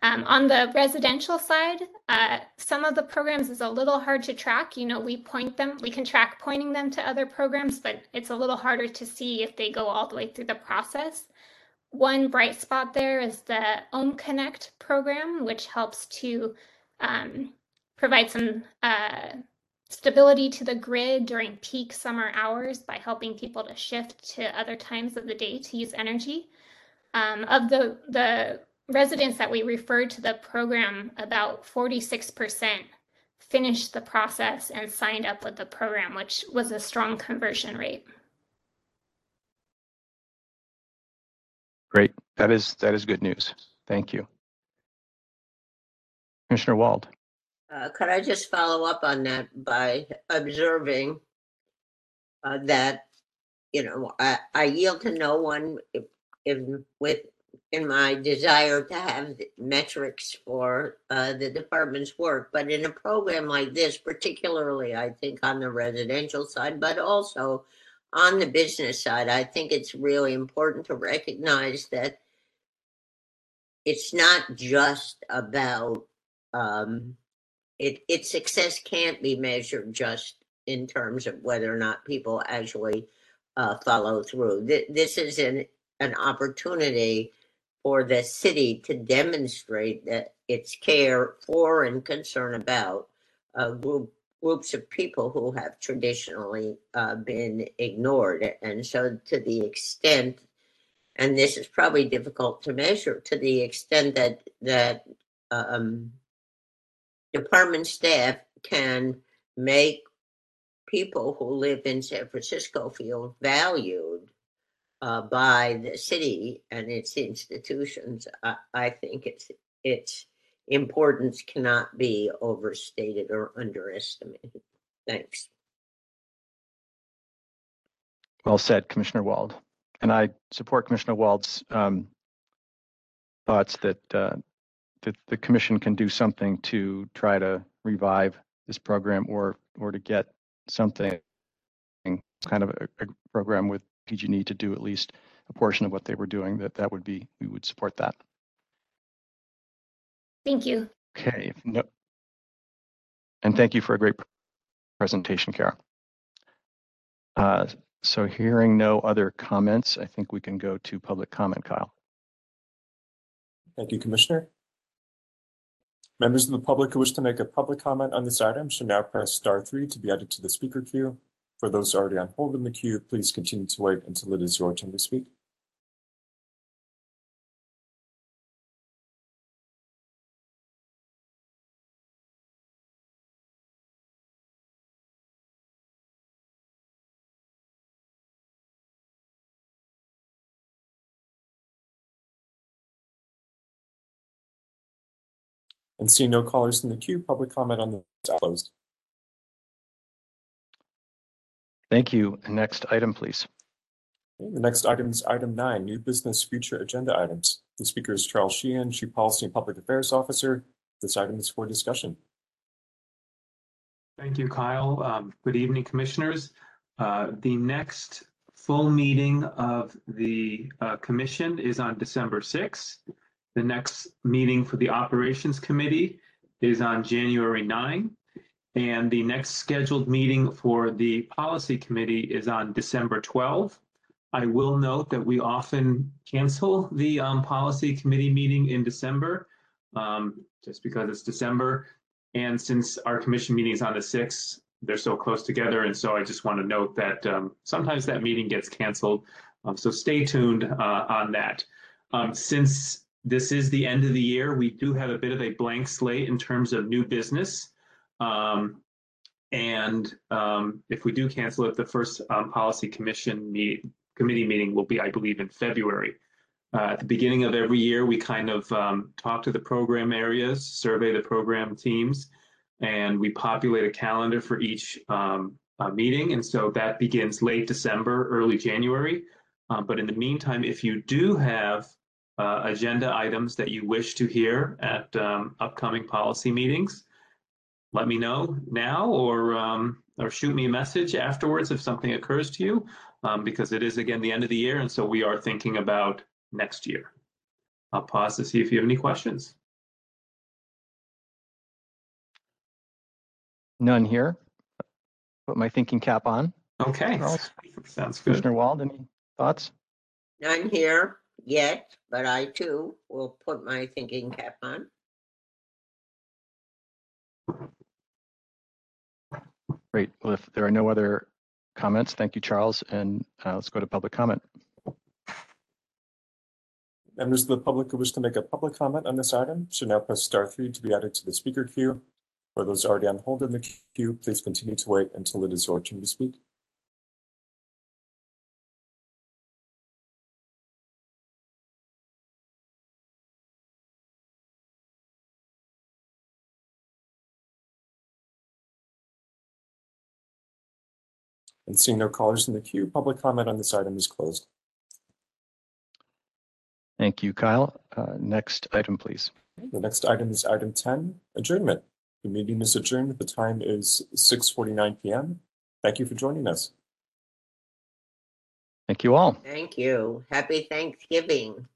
Um, on the residential side, uh, some of the programs is a little hard to track. You know, we point them, we can track pointing them to other programs, but it's a little harder to see if they go all the way through the process. One bright spot there is the OhmConnect program, which helps to um, provide some uh, stability to the grid during peak summer hours by helping people to shift to other times of the day to use energy. Um, of the the residents that we referred to the program, about 46% finished the process and signed up with the program, which was a strong conversion rate. Great. That is, that is good news. Thank you. Commissioner Wald. Uh, could I just follow up on that by observing uh, that, you know, I, I yield to no one if, if with in my desire to have metrics for uh, the department's work. But in a program like this, particularly, I think on the residential side, but also on the business side, I think it's really important to recognize that it's not just about um, it. Its success can't be measured just in terms of whether or not people actually uh, follow through. Th- this is an an opportunity for the city to demonstrate that its care for and concern about uh, group, groups of people who have traditionally uh, been ignored. And so, to the extent, and this is probably difficult to measure, to the extent that that um, department staff can make people who live in San Francisco feel valued uh, by the city and its institutions, I, I think its its importance cannot be overstated or underestimated. Thanks. Well said, Commissioner Wald. And I support Commissioner Wald's um, thoughts that, uh, that the commission can do something to try to revive this program or, or to get something kind of a, a program with PG&E to do at least a portion of what they were doing, that that would be, we would support that. Thank you. Okay, if no. And thank you for a great presentation, Kara. Uh, So hearing no other comments, I think we can go to public comment, Kyle. Thank you, Commissioner. Members of the public who wish to make a public comment on this item should now press star three to be added to the speaker queue. For those already on hold in the queue, please continue to wait until it is your turn to speak. And seeing no callers in the queue, public comment on is closed. Thank you. Next item, please. The next item is item nine, new business future agenda items. The speaker is Charles Sheehan, Chief Policy and Public Affairs Officer. This item is for discussion. Thank you, Kyle. Um, Good evening, Commissioners. Uh, The next full meeting of the uh, commission is on December 6th. The next meeting for the Operations Committee is on January 9. And the next scheduled meeting for the Policy Committee is on December 12. I will note that we often cancel the um, Policy Committee meeting in December, um, just because it's December. And since our commission meeting is on the sixth, they're so close together. And so I just want to note that um, sometimes that meeting gets canceled. Um, so stay tuned uh, on that. Um, since this is the end of the year, we do have a bit of a blank slate in terms of new business. Um, and um, if we do cancel it, the first um, policy commission meet, committee meeting will be, I believe, in February. Uh, at the beginning of every year, we kind of um, talk to the program areas, survey the program teams, and we populate a calendar for each um, uh, meeting. And so that begins late December, early January. Uh, but in the meantime, if you do have uh, agenda items that you wish to hear at um, upcoming policy meetings, let me know now or um, or shoot me a message afterwards if something occurs to you, um, because it is again the end of the year, and so we are thinking about next year. I'll pause to see if you have any questions. None here. Put my thinking cap on. Okay, Charles? sounds good. Commissioner Wald, any thoughts? None here yet, but I too will put my thinking cap on. Great. Well, if there are no other comments, thank you, Charles, and uh, let's go to public comment. Members of the public who wish to make a public comment on this item should now press star three to be added to the speaker queue. For those already on hold in the queue, please continue to wait until it is your turn to speak. And seeing no callers in the queue, public comment on this item is closed. Thank you, Kyle. Uh, Next item, please. The next item is item ten, adjournment. The meeting is adjourned. The time is six forty-nine PM. Thank you for joining us. Thank you all. Thank you. Happy Thanksgiving.